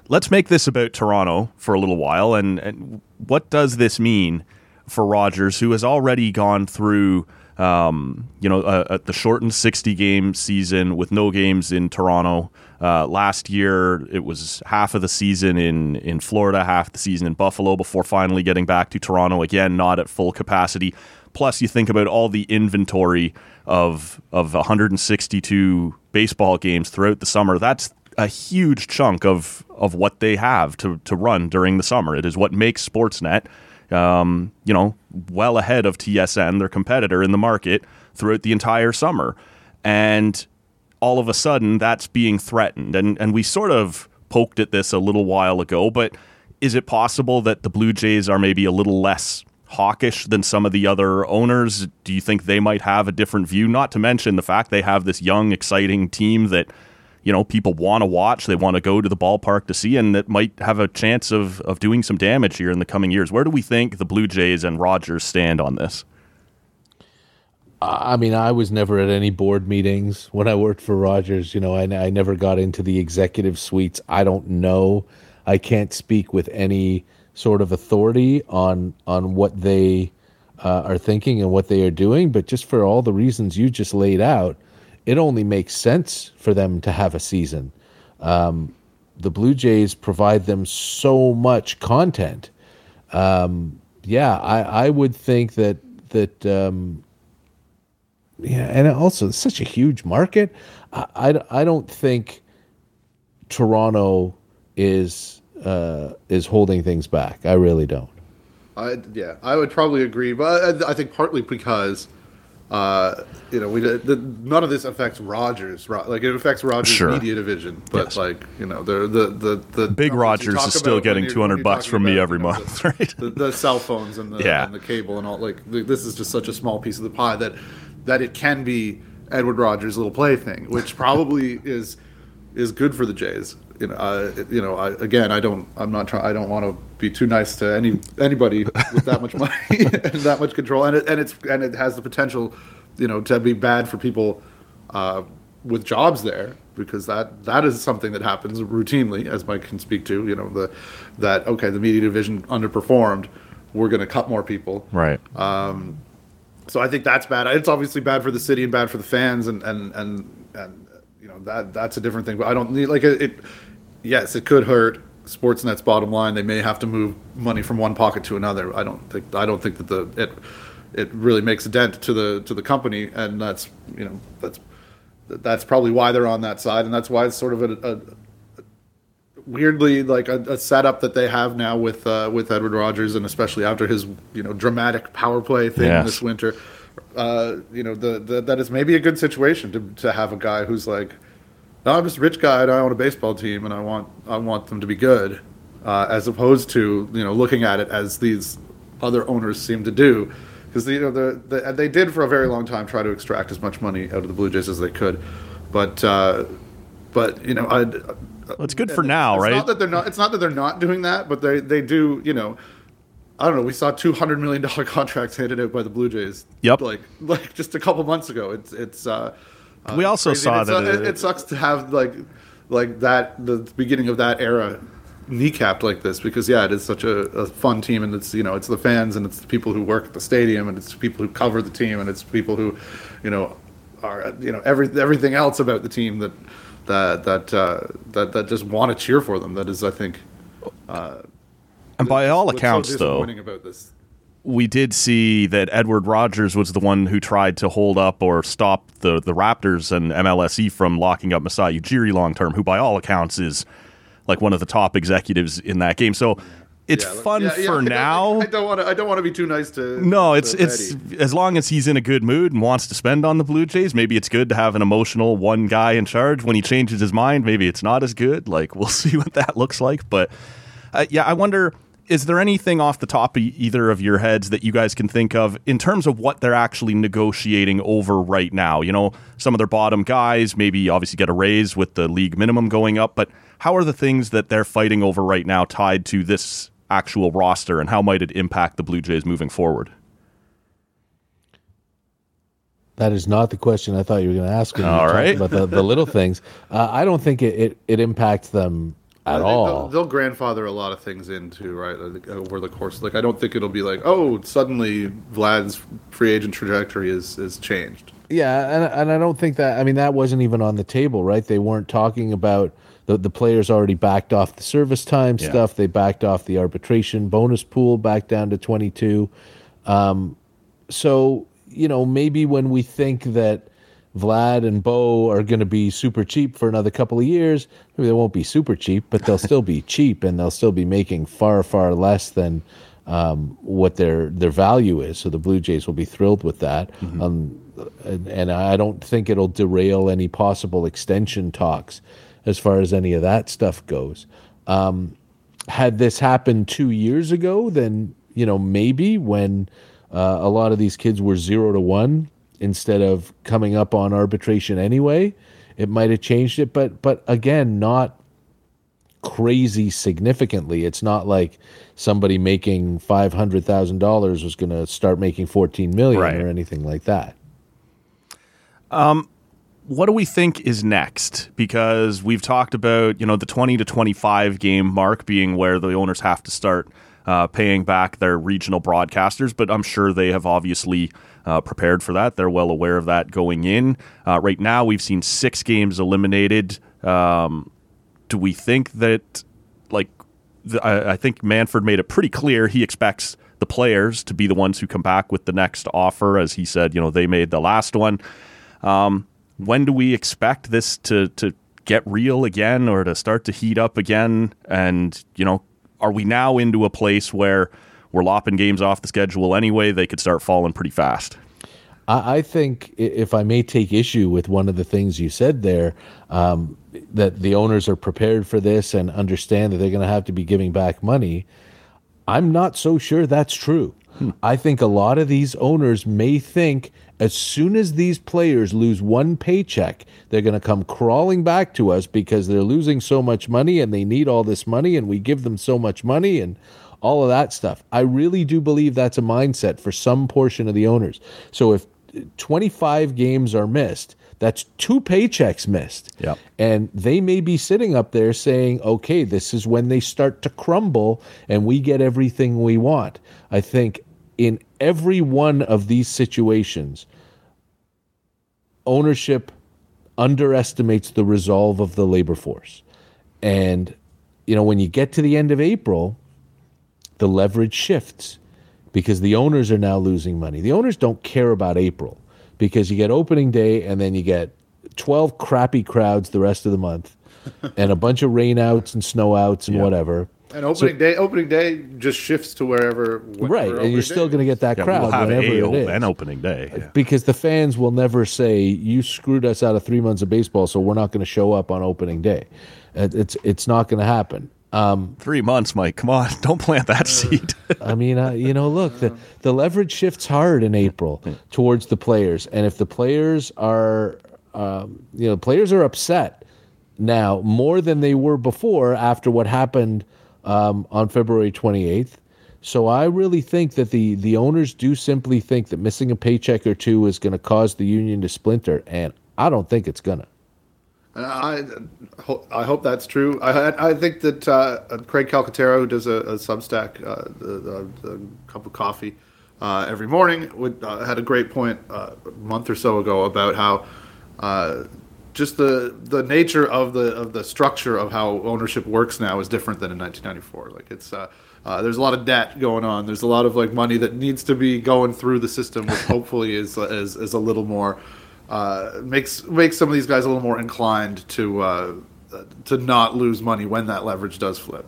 Let's make this about Toronto for a little while. And, and what does this mean for Rogers, who has already gone through Um, you know, uh, the shortened 60 game season with no games in Toronto. Uh, last year, it was half of the season in, in Florida, half the season in Buffalo before finally getting back to Toronto again, not at full capacity. Plus, you think about all the inventory of of 162 baseball games throughout the summer. That's a huge chunk of of what they have to to run during the summer. It is what makes Sportsnet, um, you know, well ahead of TSN, their competitor in the market, throughout the entire summer, and all of a sudden that's being threatened. And and we sort of poked at this a little while ago, but is it possible that the Blue Jays are maybe a little less hawkish than some of the other owners? Do you think they might have a different view? Not to mention the fact they have this young, exciting team that you know people want to watch, they want to go to the ballpark to see, and that might have a chance of of doing some damage here in the coming years. Where do we think the Blue Jays and Rogers stand on this? I mean, I was never at any board meetings when I worked for Rogers. You know, I, I never got into the executive suites. I don't know. I can't speak with any sort of authority on on what they uh, are thinking and what they are doing. But just for all the reasons you just laid out, it only makes sense for them to have a season. Um, the Blue Jays provide them so much content. Um, yeah, I, I would think that that um, yeah, and also it's such a huge market. I, I, I don't think Toronto is uh, is holding things back. I really don't. I yeah, I would probably agree, but I, I think partly because uh, you know we the, none of this affects Rogers. Like it affects Rogers Sure. media division, but Yes. like you know the the the, the Big Rogers is still getting 200 bucks talking from me every you know, month, the, right? The, the cell phones and the Yeah. and the cable and all like this is just such a small piece of the pie that that it can be Edward Rogers' little plaything, which probably is is good for the Jays. You know, uh, you know. I, again, I don't. I'm not trying. I don't want to be too nice to any anybody with that much money and that much control, and it and it's and it has the potential, you know, to be bad for people uh, with jobs there because that that is something that happens routinely, as Mike can speak to. You know, the that okay, the media division underperformed. We're going to cut more people. Right. Um, so I think that's bad. It's obviously bad for the city and bad for the fans, and and and and you know that that's a different thing. But I don't need like it. it yes, it could hurt Sportsnet's bottom line. They may have to move money from one pocket to another. I don't think I don't think that the it it really makes a dent to the to the company, and that's you know that's that's probably why they're on that side, and that's why it's sort of a, a weirdly like a, a setup that they have now with uh, with Edward Rogers, and especially after his you know dramatic power play thing Yes. this winter. Uh, you know the, the that is maybe a good situation to to have a guy who's like, no, I'm just a rich guy and I own a baseball team and I want I want them to be good, uh, as opposed to you know looking at it as these other owners seem to do. Because you know the, the they did for a very long time try to extract as much money out of the Blue Jays as they could, but uh, but you know I Well, it's good for now, it's right? Not that they're not. It's not that they're not doing that, but they they do. You know, I don't know. We saw two hundred million dollar contracts handed out by the Blue Jays. Yep. Like like just a couple months ago. It's it's. Uh, uh, We also crazy. saw that, uh, uh, it, it sucks to have like like that the beginning of that era kneecapped like this because yeah it is such a, a fun team and it's you know it's the fans and it's the people who work at the stadium and it's the people who cover the team and it's people who you know are you know every everything else about the team that that that uh, that that just want to cheer for them that is I think uh, And by all what's so accounts, though, about this we did see that Edward Rogers was the one who tried to hold up or stop the, the Raptors and MLSE from locking up Masai Ujiri long term, who by all accounts is like one of the top executives in that game. So it's Yeah, fun yeah, yeah, for now. I don't want to I don't want to be too nice to No, it's to it's Eddie. as long as he's in a good mood and wants to spend on the Blue Jays. Maybe it's good to have an emotional one guy in charge. When he changes his mind, maybe it's not as good. Like we'll see what that looks like. But uh, yeah, I wonder. Is there anything off the top of either of your heads that you guys can think of in terms of what they're actually negotiating over right now? You know, some of their bottom guys maybe obviously get a raise with the league minimum going up, but how are the things that they're fighting over right now tied to this actual roster and how might it impact the Blue Jays moving forward? That is not the question I thought you were going to ask All right. about the, the little things. Uh, I don't think it, it, it impacts them at They'll, all. they'll grandfather a lot of things into right over the course. Like I don't think it'll be like, oh, suddenly Vlad's free agent trajectory is is changed. Yeah, and and I don't think that. I mean, that wasn't even on the table, right? They weren't talking about the the players already backed off the service time Yeah. stuff. They backed off the arbitration bonus pool back down to twenty two. Um, so you know, maybe when we think that Vlad and Bo are going to be super cheap for another couple of years, maybe they won't be super cheap, but they'll still be cheap, and they'll still be making far far less than um, what their their value is. So the Blue Jays will be thrilled with that. Um, and, and I don't think it'll derail any possible extension talks as far as any of that stuff goes. Um, had this happened two years ago, then you know maybe when uh, a lot of these kids were zero to one instead of coming up on arbitration anyway, it might have changed it. But but again, not crazy significantly. It's not like somebody making five hundred thousand dollars was going to start making fourteen million Right. or anything like that. Um, what do we think is next? Because we've talked about you know the twenty to twenty five game mark being where the owners have to start uh, paying back their regional broadcasters, but I'm sure they have obviously uh, prepared for that. They're well aware of that going in. Uh, right now, we've seen six games eliminated. Um, do we think that like I, I think Manfred made it pretty clear he expects the players to be the ones who come back with the next offer, as he said. You know they made the last one. Um, when do we expect this to to get real again or to start to heat up again? And you know, are we now into a place where we're lopping games off the schedule anyway? They could start falling pretty fast. I, think if I may take issue with one of the things you said there, um, that the owners are prepared for this and understand that they're going to have to be giving back money. I'm not so sure that's true. I think a lot of these owners may think as soon as these players lose one paycheck, they're going to come crawling back to us because they're losing so much money and they need all this money and we give them so much money and all of that stuff. I really do believe that's a mindset for some portion of the owners. So if 25 games are missed, that's two paychecks missed. Yep. And they may be sitting up there saying, okay, this is when they start to crumble and we get everything we want. I think in every one of these situations, ownership underestimates the resolve of the labor force. And, you know, when you get to the end of April, the leverage shifts because the owners are now losing money. The owners don't care about April because you get opening day and then you get 12 crappy crowds the rest of the month and a bunch of rainouts and snowouts and whatever. And opening day, opening day just shifts to wherever. whenever Right, and you're still going to get that Yeah, crowd we'll have whenever a it is. an opening day. Yeah. because the fans will never say you screwed us out of three months of baseball, so we're not going to show up on opening day. It's it's not going to happen. Um, Three months, Mike. Come on, don't plant that seed. I mean, uh, you know, look, the the leverage shifts hard in April towards the players, and if the players are, um, you know, players are upset now more than they were before after what happened um, on February 28th. So I really think that the the owners do simply think that missing a paycheck or two is going to cause the union to splinter, and I don't think it's gonna. I, I hope that's true. I, I think that uh, Craig Calcaterra, who does a, a Substack, uh, the, the, the cup of coffee uh, every morning, would, uh, had a great point uh, a month or so ago about how uh, just the the nature of the of the structure of how ownership works now is different than in 1994. Like it's. Uh, uh, there's a lot of debt going on. There's a lot of like money that needs to be going through the system, which hopefully is is, is a little more uh, makes makes some of these guys a little more inclined to uh, to not lose money when that leverage does flip.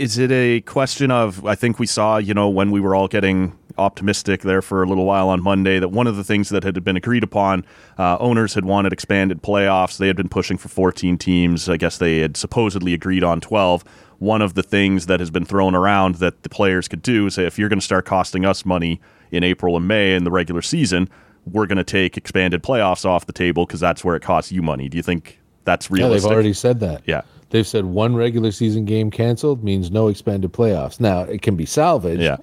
Is it a question of I think we saw, you know, when we were all getting optimistic there for a little while on Monday that one of the things that had been agreed upon, uh, owners had wanted expanded playoffs. They had been pushing for 14 teams. I guess they had supposedly agreed on 12. One of the things that has been thrown around that the players could do is say, if you're going to start costing us money in April and May in the regular season, we're going to take expanded playoffs off the table because that's where it costs you money. Do you think that's realistic? Yeah, they've already said that. Yeah. They've said one regular season game canceled means no expanded playoffs. Now, it can be salvaged Yeah.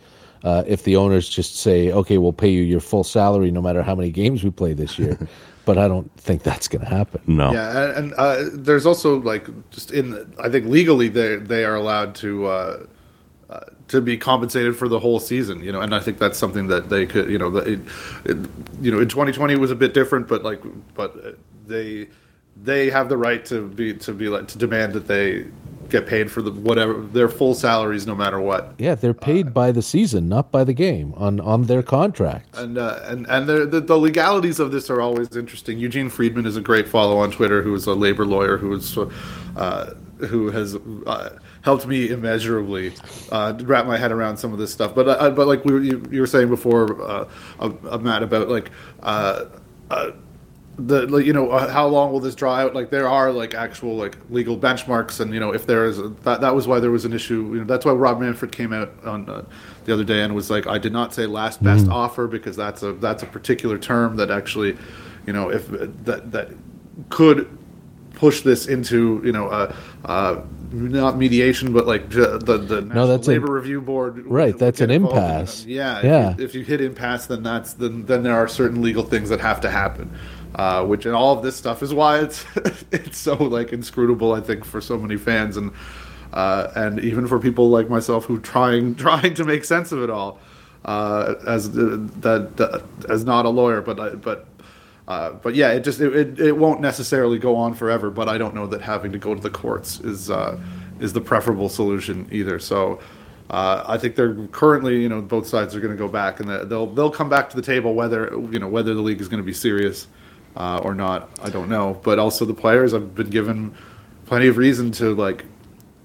uh, if the owners just say, okay, we'll pay you your full salary no matter how many games we play this year. but I don't think that's going to happen. No. Yeah, and, and uh, there's also like just in the, I think legally they they are allowed to uh, uh, to be compensated for the whole season, you know, and I think that's something that they could, you know, it, it, you know, in 2020 it was a bit different, but like, but they they have the right to be to be like to demand that they get paid for the whatever their full salaries no matter what. Yeah, they're paid uh, by the season, not by the game on on their contract. And uh, and and the, the legalities of this are always interesting. Eugene Freedman is a great follow on Twitter, who is a labor lawyer who is uh, who has. Uh, helped me immeasurably uh, wrap my head around some of this stuff. But uh, but like we were, you, you, were saying before, uh, uh Matt, about like uh, uh, the like, you know how long will this draw out? Like there are like actual like legal benchmarks, and you know if there is a, that that was why there was an issue. You know that's why Rob Manfred came out on the other day and was like, I did not say last best mm. offer because that's a that's a particular term that actually, you know, if that that could push this into you know uh, uh, not mediation, but like the the no, that's Labor a, Review Board. Right, that's an impasse. Yeah, yeah. If you, if you, hit impasse, then that's then then there are certain legal things that have to happen. Uh, which and all of this stuff is why it's it's so like inscrutable. I think for so many fans and uh, and even for people like myself who trying trying to make sense of it all uh, as that as not a lawyer, but but uh, but yeah, it just it, it, it, won't necessarily go on forever. But I don't know that having to go to the courts is uh, is the preferable solution either. So uh, I think they're currently you know both sides are going to go back and they'll they'll come back to the table whether you know whether the league is going to be serious uh, or not. I don't know. But also the players have been given plenty of reason to like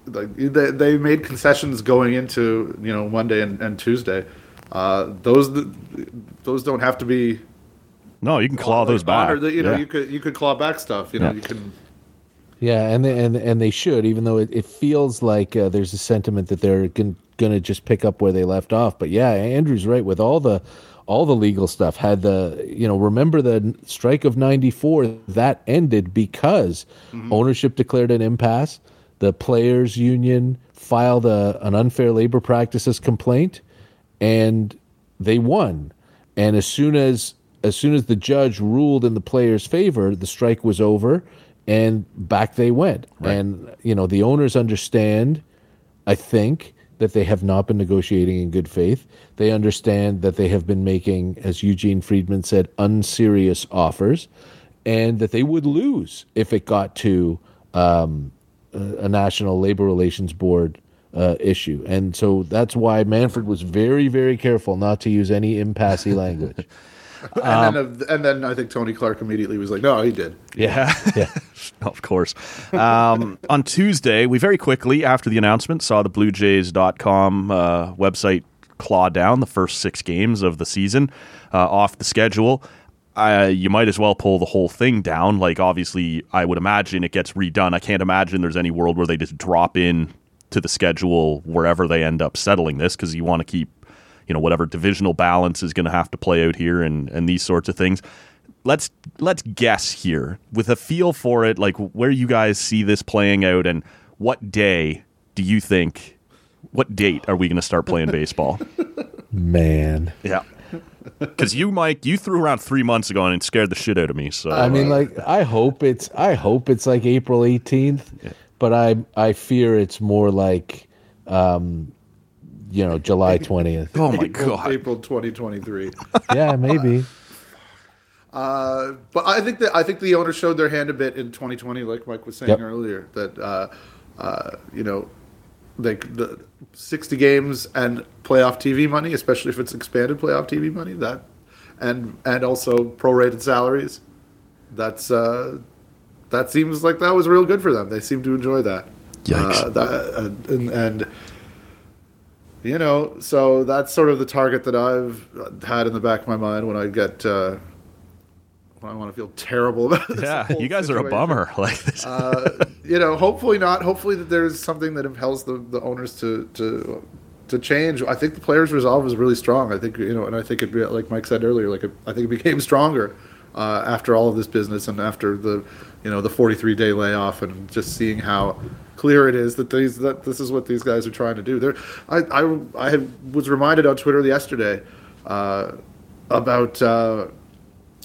like they, they made concessions going into you know Monday and, and Tuesday. Uh, those those don't have to be no, you can claw those back. Or you know, yeah. you could you could claw back stuff. You know, yeah. you can. Yeah, and they, and and they should, even though it, it feels like uh, there's a sentiment that they're going to just pick up where they left off. But yeah, Andrew's right with all the all the legal stuff. Had the you know remember the strike of '94 that ended because mm-hmm. ownership declared an impasse. The players' union filed a, an unfair labor practices complaint, and they won. And as soon as as soon as the judge ruled in the players' favor, the strike was over and back they went. Right. And, you know, the owners understand, I think, that they have not been negotiating in good faith. They understand that they have been making, as Eugene Freedman said, unserious offers and that they would lose if it got to um, a National Labor Relations Board uh, issue. And so that's why Manfred was very, very careful not to use any impasse language. and, um, then, and then I think Tony Clark immediately was like, "No, he did." Yeah, yeah, of course. Um, on Tuesday, we very quickly after the announcement saw the BlueJays.com uh, website claw down the first six games of the season uh, off the schedule. Uh, you might as well pull the whole thing down. Like, obviously, I would imagine it gets redone. I can't imagine there's any world where they just drop in to the schedule wherever they end up settling this because you want to keep you know whatever divisional balance is going to have to play out here and and these sorts of things. Let's let's guess here with a feel for it like where you guys see this playing out and what day do you think what date are we going to start playing baseball? Man. Yeah. Because you mike you threw around three months ago and it scared the shit out of me so i mean like i hope it's i hope it's like april 18th yeah. but i i fear it's more like um you know, July 20th. oh my April, god. April 2023. yeah, maybe. Uh, but I think that I think the owners showed their hand a bit in 2020, like Mike was saying yep. earlier. That uh, uh, you know, they the 60 games and playoff TV money, especially if it's expanded playoff TV money, that and and also prorated salaries. That's uh, that seems like that was real good for them. They seem to enjoy that. Yikes! Uh, that, and, and you know, so that's sort of the target that I've had in the back of my mind when I get uh, when I want to feel terrible about this. Yeah, you guys situation. are a bummer. Like this. uh, you know, hopefully not. Hopefully that there's something that impels the, the owners to to to change. I think the players' resolve is really strong. I think you know, and I think it be like Mike said earlier, like it, I think it became stronger uh, after all of this business and after the you know the 43 day layoff and just seeing how clear it is that these that this is what these guys are trying to do. There, I I, I had, was reminded on Twitter yesterday uh, about uh,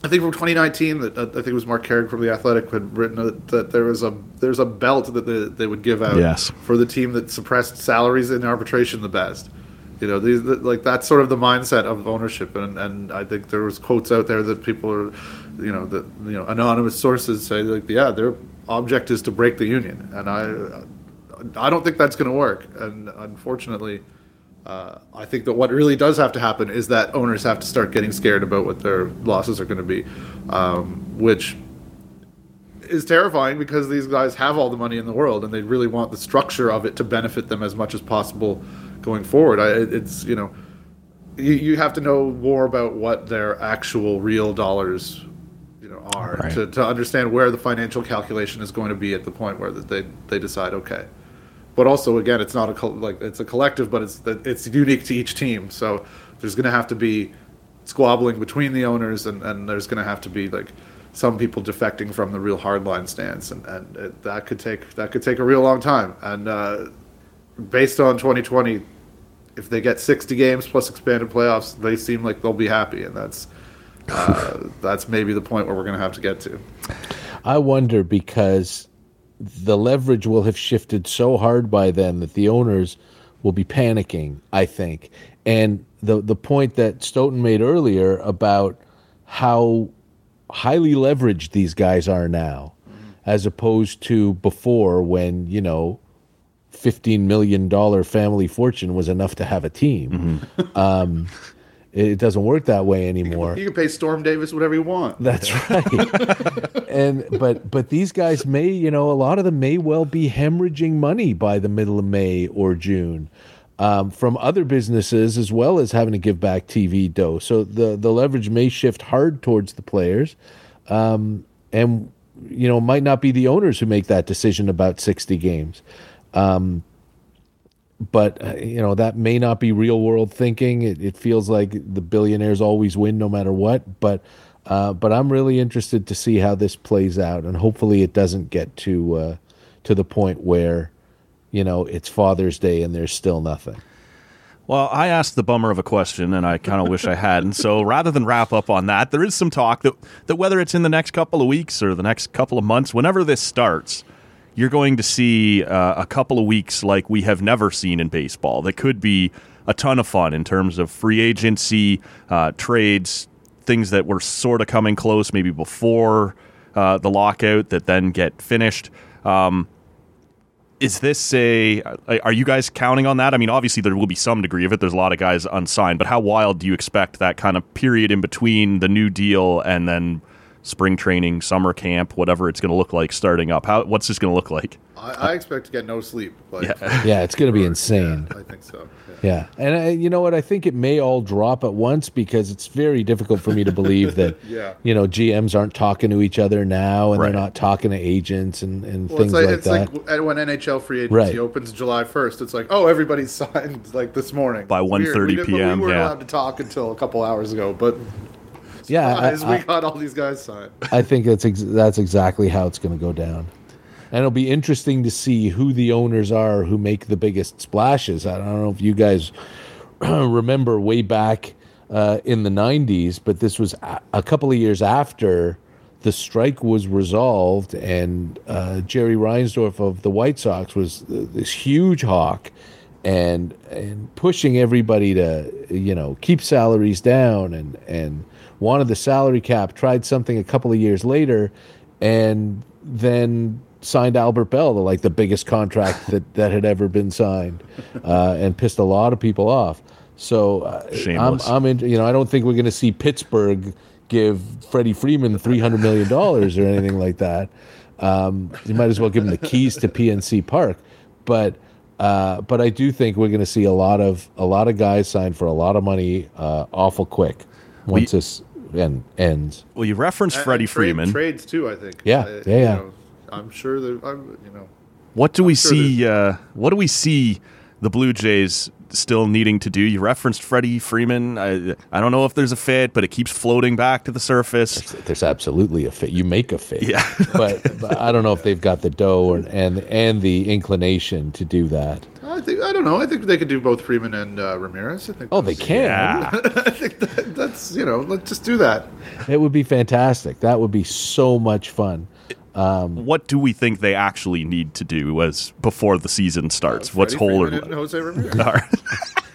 I think from 2019 that uh, I think it was Marc Carig from the Athletic had written that, that there was a there's a belt that they, they would give out Yes. for the team that suppressed salaries in arbitration the best. You know, these like that's sort of the mindset of ownership, and and I think there was quotes out there that people are, you know, that you know anonymous sources say like, yeah, their object is to break the union, and I I don't think that's going to work, and unfortunately. Uh, I think that what really does have to happen is that owners have to start getting scared about what their losses are going to be, um, which is terrifying because these guys have all the money in the world and they really want the structure of it to benefit them as much as possible going forward. I, it's you know, you, you have to know more about what their actual real dollars are Right. to, to understand where the financial calculation is going to be at the point where that they they decide okay. But also again it's not a col- like it's a collective but it's it's unique to each team. So there's going to have to be squabbling between the owners and, and there's going to have to be like some people defecting from the real hardline stance and, and it, that could take that could take a real long time. And uh, based on 2020 if they get 60 games plus expanded playoffs they seem like they'll be happy and that's uh, that's maybe the point where we're going to have to get to I wonder because the leverage will have shifted so hard by then that the owners will be panicking, I think. And the the point that Stoeten made earlier about how highly leveraged these guys are now as opposed to before when, you know, 15 million dollar family fortune was enough to have a team. Um it doesn't work that way anymore. you can pay storm davis whatever you want That's right. and but but these guys may, you know, a lot of them may well be hemorrhaging money by the middle of May or June. Um, from other businesses as well as having to give back TV dough. So the the leverage may shift hard towards the players. Um, and you know, might not be the owners who make that decision about 60 games. Um, but uh, you know that may not be real world thinking. It, it feels like the billionaires always win no matter what. But uh, but I'm really interested to see how this plays out, and hopefully it doesn't get to uh, to the point where you know it's Father's Day and there's still nothing. Well, I asked the bummer of a question, and I kind of wish I hadn't. So rather than wrap up on that, there is some talk that that whether it's in the next couple of weeks or the next couple of months, whenever this starts, you're going to see uh, a couple of weeks like we have never seen in baseball. That could be a ton of fun in terms of free agency, uh, trades, things that were sort of coming close maybe before uh, the lockout that then get finished. Um, is this a are you guys counting on that i mean obviously there will be some degree of it there's a lot of guys unsigned but how wild do you expect that kind of period in between the new deal and then spring training summer camp whatever it's going to look like starting up how what's this going to look like I, I expect to get no sleep like, Yeah. Yeah, it's going to be insane. i think so Yeah, and I, you know what? I think it may all drop at once because it's very difficult for me to believe that Yeah. you know GMs aren't talking to each other now, and Right. they're not talking to agents and, and Well, things like, like it's that. like when NHL free agency Right. opens July 1st. It's like, oh, everybody's signed like this morning By Weird. 1:30 We didn't- p.m., We weren't yeah. allowed to talk until a couple hours ago, but yeah, I, I- we got all these guys signed. I think that's ex- that's exactly how it's going to go down, and it'll be interesting to see who the owners are who make the biggest splashes. I don't know if you guys remember way back uh, in the '90s, but this was a, a couple of years after the strike was resolved, and uh, Jerry Reinsdorf of the White Sox was this huge hawk. And and pushing everybody to you know keep salaries down and and wanted the salary cap. Tried something a couple of years later, and then signed Albert Belle to like the biggest contract that that had ever been signed, uh, and pissed a lot of people off. So uh, I'm. I'm in, you know I don't think we're going to see Pittsburgh give Freddie Freeman three hundred million dollars or anything like that. Um, you might as well give him the keys to PNC Park, but. Uh, but I do think we're going to see a lot of a lot of guys signed for a lot of money, uh, awful quick once this end, ends. well you referenced And- freddie and trade- freeman trades too. I think. Yeah, Uh, yeah, yeah. know, I'm sure that I'm, you know. What do we sure see? Uh, what do we see the Blue Jays still needing to do. You referenced Freddie Freeman. I, I don't know if there's a fit, but it keeps floating back to the surface. There's, there's absolutely a fit. You make a fit. Yeah. but, but, I don't know if they've got the dough or, and and the inclination to do that. I think I don't know. I think they could do both Freeman and uh, Ramirez. I think. Oh, they can. Yeah. I think that, that's you know let's just do that. It would be fantastic. That would be so much fun. Um, what do we think they actually need to do as before the season starts? Uh, What's whole or Jose Ramirez?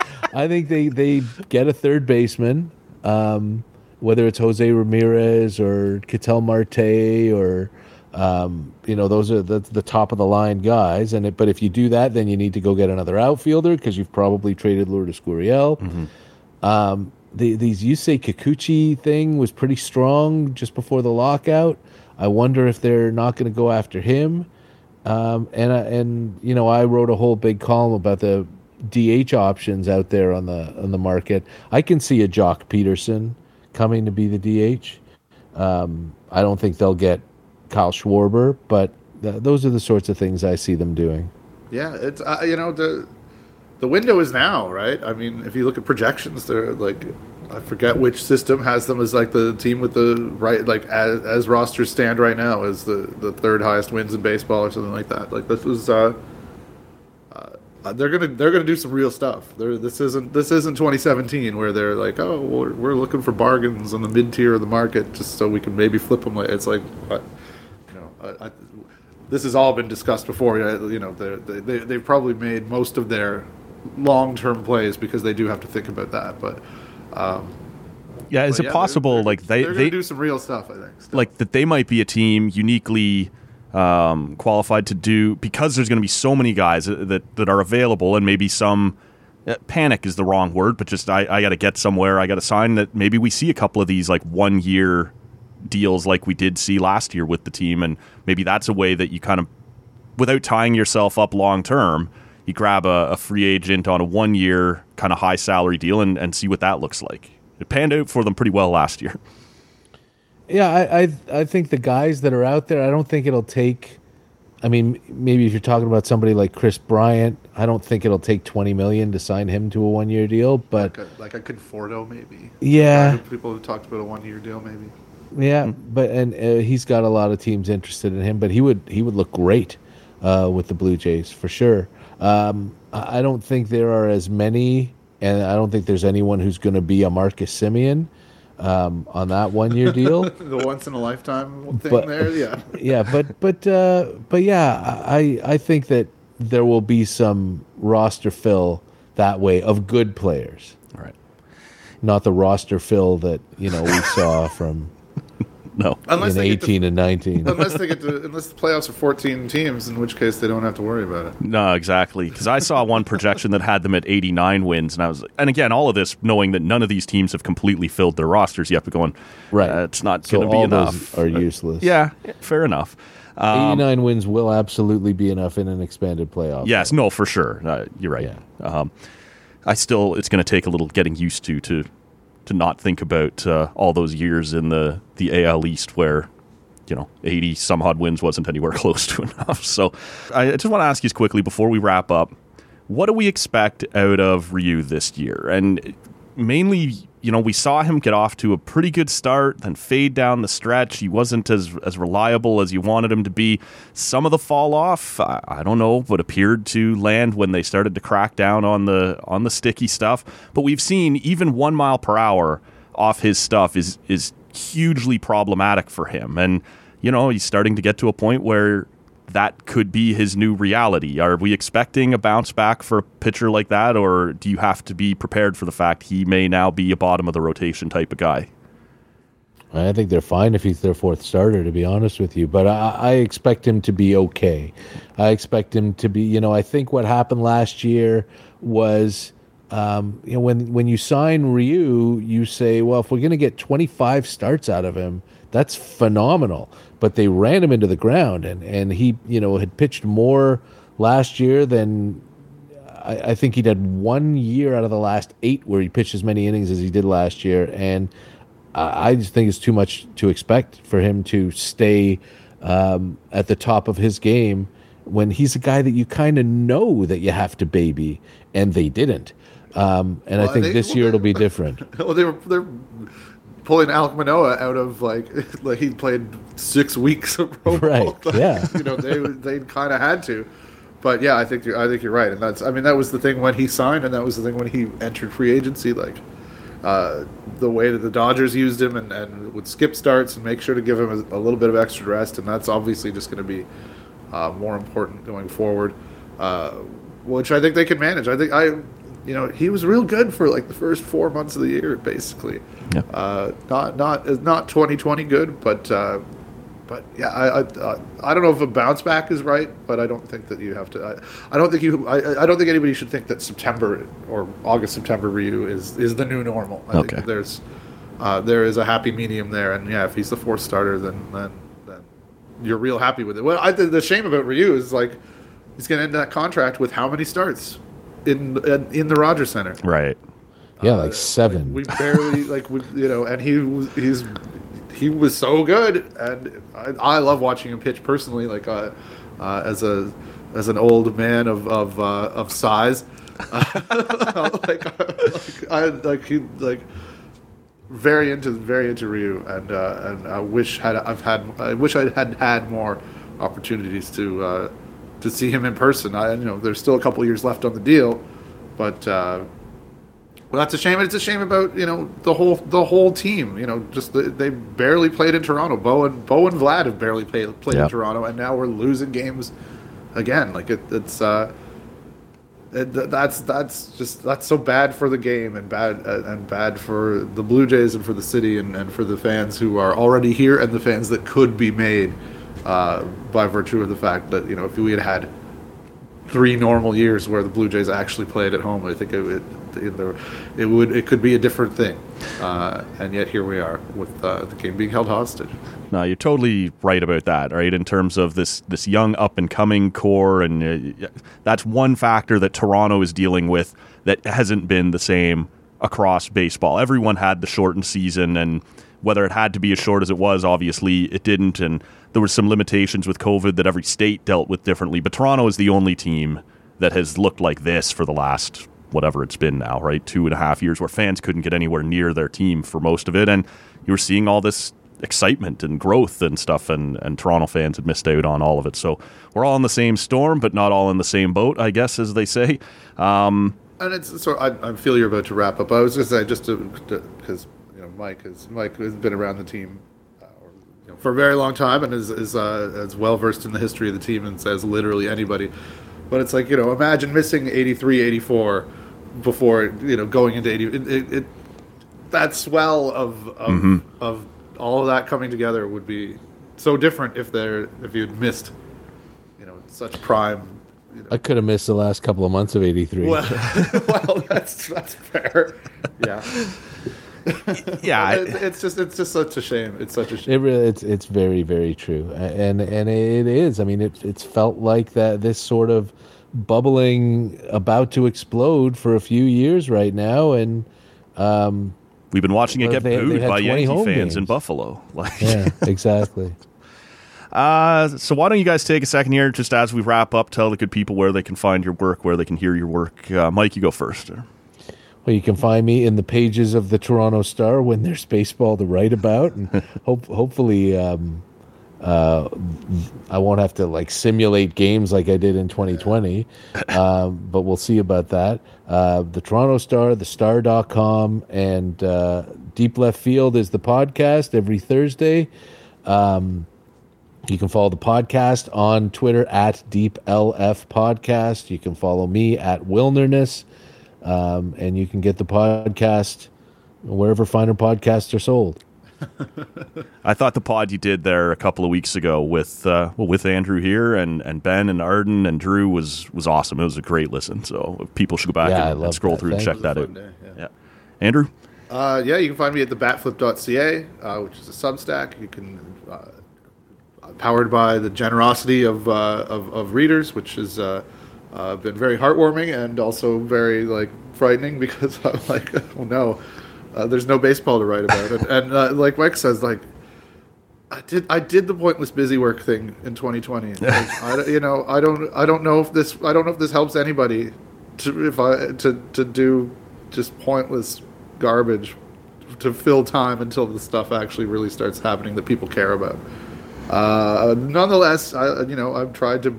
I think they they get a third baseman, um, whether it's Jose Ramirez or Ketel Marte or um, you know those are the, the top of the line guys. And it, but if you do that, then you need to go get another outfielder because you've probably traded Lourdes Gurriel. Mm-hmm. Um, the, these Yusei Kikuchi thing was pretty strong just before the lockout. I wonder if they're not going to go after him. Um, and and you know, I wrote a whole big column about the DH options out there on the on the market. I can see a Joc Pederson coming to be the DH. Um, I don't think they'll get Kyle Schwarber, but th- those are the sorts of things I see them doing. Yeah, it's uh, you know the the window is now, right? I mean, if you look at projections, they're like I forget which system has them as like the team with the right like as, as rosters stand right now as the the third highest wins in baseball or something like that. Like this was uh, uh they're gonna they're gonna do some real stuff. They're, this isn't this isn't 2017 where they're like oh we're, we're looking for bargains on the mid tier of the market just so we can maybe flip them. It's like uh, you know I, I, this has all been discussed before. You know they they they've probably made most of their long term plays because they do have to think about that, but. Um, yeah, is it yeah, possible they're, like they they're they do some real stuff? I think still. like that they might be a team uniquely um, qualified to do because there's going to be so many guys that that are available and maybe some uh, panic is the wrong word, but just I, I got to get somewhere. I got to sign that. Maybe we see a couple of these like one year deals like we did see last year with the team, and maybe that's a way that you kind of without tying yourself up long term you grab a, a, free agent on a one year kind of high salary deal and, and see what that looks like. It panned out for them pretty well last year. Yeah, I, I I think the guys that are out there, I don't think it'll take. I mean, maybe if you're talking about somebody like Kris Bryant, I don't think it'll take 20 million to sign him to a one year deal. But like a, like a Conforto, maybe. Yeah, people have talked about a one year deal, maybe. Yeah, but and uh, he's got a lot of teams interested in him. But he would he would look great uh, with the Blue Jays for sure. Um, I don't think there are as many, and I don't think there's anyone who's going to be a Marcus Semien um, on that one year deal. the once in a lifetime thing but, there, yeah. yeah, but but uh, but yeah, I I think that there will be some roster fill that way of good players. All right. Not the roster fill that you know we saw from no. Unless in 18 to, and 19. unless they get to, unless the playoffs are 14 teams, in which case they don't have to worry about it. No, exactly. Because I saw one projection that had them at 89 wins, and I was, and again, all of this knowing that none of these teams have completely filled their rosters yet, but going, right, uh, it's not so going to be enough. Are useless. Yeah, fair enough. Um, 89 wins will absolutely be enough in an expanded playoff. Yes, no, for sure. Uh, you're right. Yeah. Um, I still, it's going to take a little getting used to to to not think about uh, all those years in the the AL East where you know, 80 some odd wins wasn't anywhere close to enough. So I just want to ask you quickly before we wrap up what do we expect out of Ryu this year? And mainly, you know, we saw him get off to a pretty good start, then fade down the stretch. He wasn't as as reliable as you wanted him to be. Some of the fall off, I, I don't know, what appeared to land when they started to crack down on the on the sticky stuff. But we've seen even one mile per hour off his stuff is is hugely problematic for him. And, you know, he's starting to get to a point where that could be his new reality. Are we expecting a bounce back for a pitcher like that, or do you have to be prepared for the fact he may now be a bottom of the rotation type of guy? I think they're fine if he's their fourth starter, to be honest with you. But I, I, expect him to be okay. I expect him to be, you know, I think what happened last year was um, you know, when when you sign Ryu, you say, well, if we're going to get 25 starts out of him, that's phenomenal. But they ran him into the ground, and and he, you know, had pitched more last year than I, I think he'd had one year out of the last eight where he pitched as many innings as he did last year, and I just think it's too much to expect for him to stay um, at the top of his game when he's a guy that you kind of know that you have to baby, and they didn't. Um, and Well, I think they- this well, year it'll be different. well, they were they're pulling Alek Manoah out of like like he played six weeks of pro. Right, yeah. you know they they kind of had to. But yeah, I think you're, I think you're right, and that's I mean that was the thing when he signed, and that was the thing when he entered free agency. Like uh, the way that the Dodgers used him, and, and would skip starts and make sure to give him a, a little bit of extra rest, and that's obviously just going to be uh, more important going forward, uh, which I think they can manage. I think I, you know, he was real good for like the first four months of the year, basically. Yeah. Uh, not not not 2020 good, but uh, but yeah, I I, uh, I don't know if a bounce back is right, but I don't think that you have to. I, I don't think you. I, I don't think anybody should think that September or August September Ryu is is the new normal. I Okay. think there's uh, there is a happy medium there, and yeah, if he's the fourth starter, then then then you're real happy with it. Well, I think the shame about Ryu is like he's going to end that contract with how many starts in in, in the Rogers Center. Right. Yeah, like seven. We barely like we, you know, and he was he's he was so good, and I, I love watching him pitch personally. Like uh, uh, as a as an old man of of uh, of size, like, like I like he like very into very into Ryu, and uh, and I wish had I've had I wish I had had more opportunities to uh, to see him in person. I you know there's still a couple years left on the deal, but. Uh, well, that's a shame. It's a shame about you know the whole the whole team. You know, just the, they barely played in Toronto. Bo and Bo and Vlad have barely played played Yeah. in Toronto, and now we're losing games again. Like it, it's uh, it, that's that's just that's so bad for the game and bad uh, and bad for the Blue Jays and for the city and, and for the fans who are already here and the fans that could be made uh, by virtue of the fact that you know if we had had three normal years where the Blue Jays actually played at home, I think it would it, it would it could be a different thing. Uh, and yet here we are with uh, the game being held hostage. No, you're totally right about that, right? In terms of this this young up and coming core, and uh, that's one factor that Toronto is dealing with that hasn't been the same across baseball. Everyone had the shortened season, and whether it had to be as short as it was, obviously it didn't, and there were some limitations with COVID that every state dealt with differently. But Toronto is the only team that has looked like this for the last whatever it's been now, right? Two and a half years where fans couldn't get anywhere near their team for most of it. And you were seeing all this excitement and growth and stuff, and, and Toronto fans had missed out on all of it. So we're all in the same storm, but not all in the same boat, I guess, as they say. Um, And it's so I, I feel you're about to wrap up. I was just say just to because you know Mike has Mike has been around the team uh, or, you know, for a very long time and is is uh, as well versed in the history of the team and says literally anybody. But it's like you know imagine missing 83, 84 before you know going into 80. It, it, it that swell of of, Mhm. of all of that coming together would be so different if there if you'd missed you know such prime I could have missed the last couple of months of '83. well, well, that's that's fair. Yeah. Yeah, It- it's just it's just such a shame. It's such a shame. It really, it's it's very very true, and and it is. I mean, it it's felt like that this sort of bubbling about to explode for a few years right now, and um, we've been watching it get they- booed had by 20 Yankee home fans in. Buffalo. Like, yeah, exactly. Uh, so why don't you guys take a second here, just as we wrap up, tell the good people where they can find your work, where they can hear your work. Uh, Mike, you go first. Well, you can find me in the pages of the Toronto Star when there's baseball to write about, and hope hopefully um, uh, I won't have to like simulate games like I did in 2020. um, but we'll see about that. Uh, the Toronto Star, the Star.com, and uh, Deep Left Field is the podcast every Thursday. Um, you can follow the podcast on Twitter at DeepLF Podcast. You can follow me at Wilderness. Um, and you can get the podcast wherever finer podcasts are sold. I thought the pod you did there a couple of weeks ago with uh, well with Andrew here and, and Ben and Arden and Drew was was awesome. It was a great listen. So people should go back Yeah, and, and love scroll that. through and check that out. was day, yeah. Andrew, Uh, yeah, you can find me at the batflip.ca, uh, which is a Substack. You can uh, powered by the generosity of uh, of, of readers, which has uh, been very heartwarming and also very like frightening because I'm like, oh no, uh, there's no baseball to write about, and, and uh, like Mike says, like I did I did the pointless busy work thing in 2020. Like, I, you know, I don't I don't know if this I don't know if this helps anybody to if I to to do just pointless garbage to fill time until the stuff actually really starts happening that people care about. Uh, nonetheless, I you know I've tried to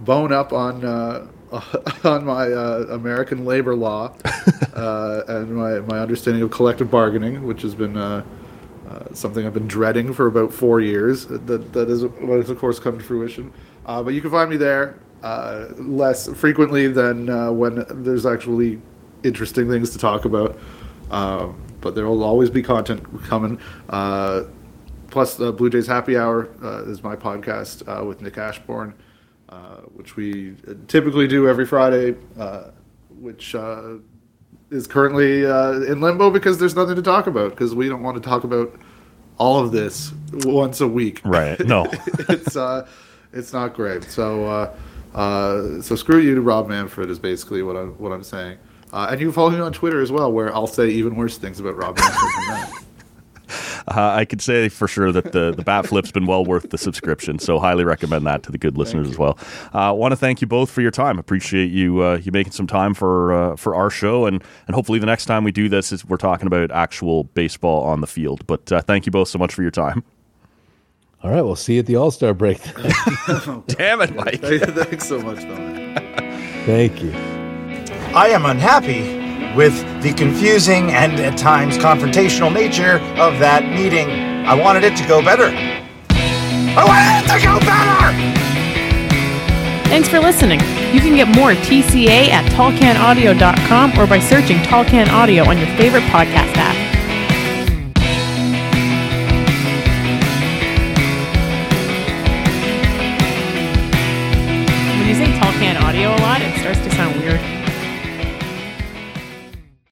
bone up on uh, on my uh, American labor law uh, and my my understanding of collective bargaining, which has been. Uh, uh, something I've been dreading for about four years. That that is what has of course come to fruition. Uh, but you can find me there uh, less frequently than uh, when there's actually interesting things to talk about. Um, but there will always be content coming. Uh, plus, the Blue Jays Happy Hour is my podcast with Nick Ashbourne, which we typically do every Friday. which is currently uh, in limbo because there's nothing to talk about because we don't want to talk about all of this once a week. Right. No. it's uh, it's not great. So uh, uh, so screw you to Rob Manfred is basically what I'm what I'm saying. Uh, and you can follow me on Twitter as well, where I'll say even worse things about Rob Manfred than that. Uh, I could say for sure that the, the Batflip's been well worth the subscription. So highly recommend that to the good listeners as well. I uh, want to thank you both for your time. Appreciate you uh, you making some time for uh, for our show, and and hopefully the next time we do this is we're talking about actual baseball on the field. But uh, thank you both so much for your time. All right, we'll see you at the All Star break. Damn it, Mike! Thanks so much, Dominic. Thank you. I am unhappy with the confusing and at times confrontational nature of that meeting. I wanted it to go better. I wanted it to go better! Thanks for listening. You can get more TCA at tallcanaudio.com or by searching Tall Can Audio on your favorite podcast app.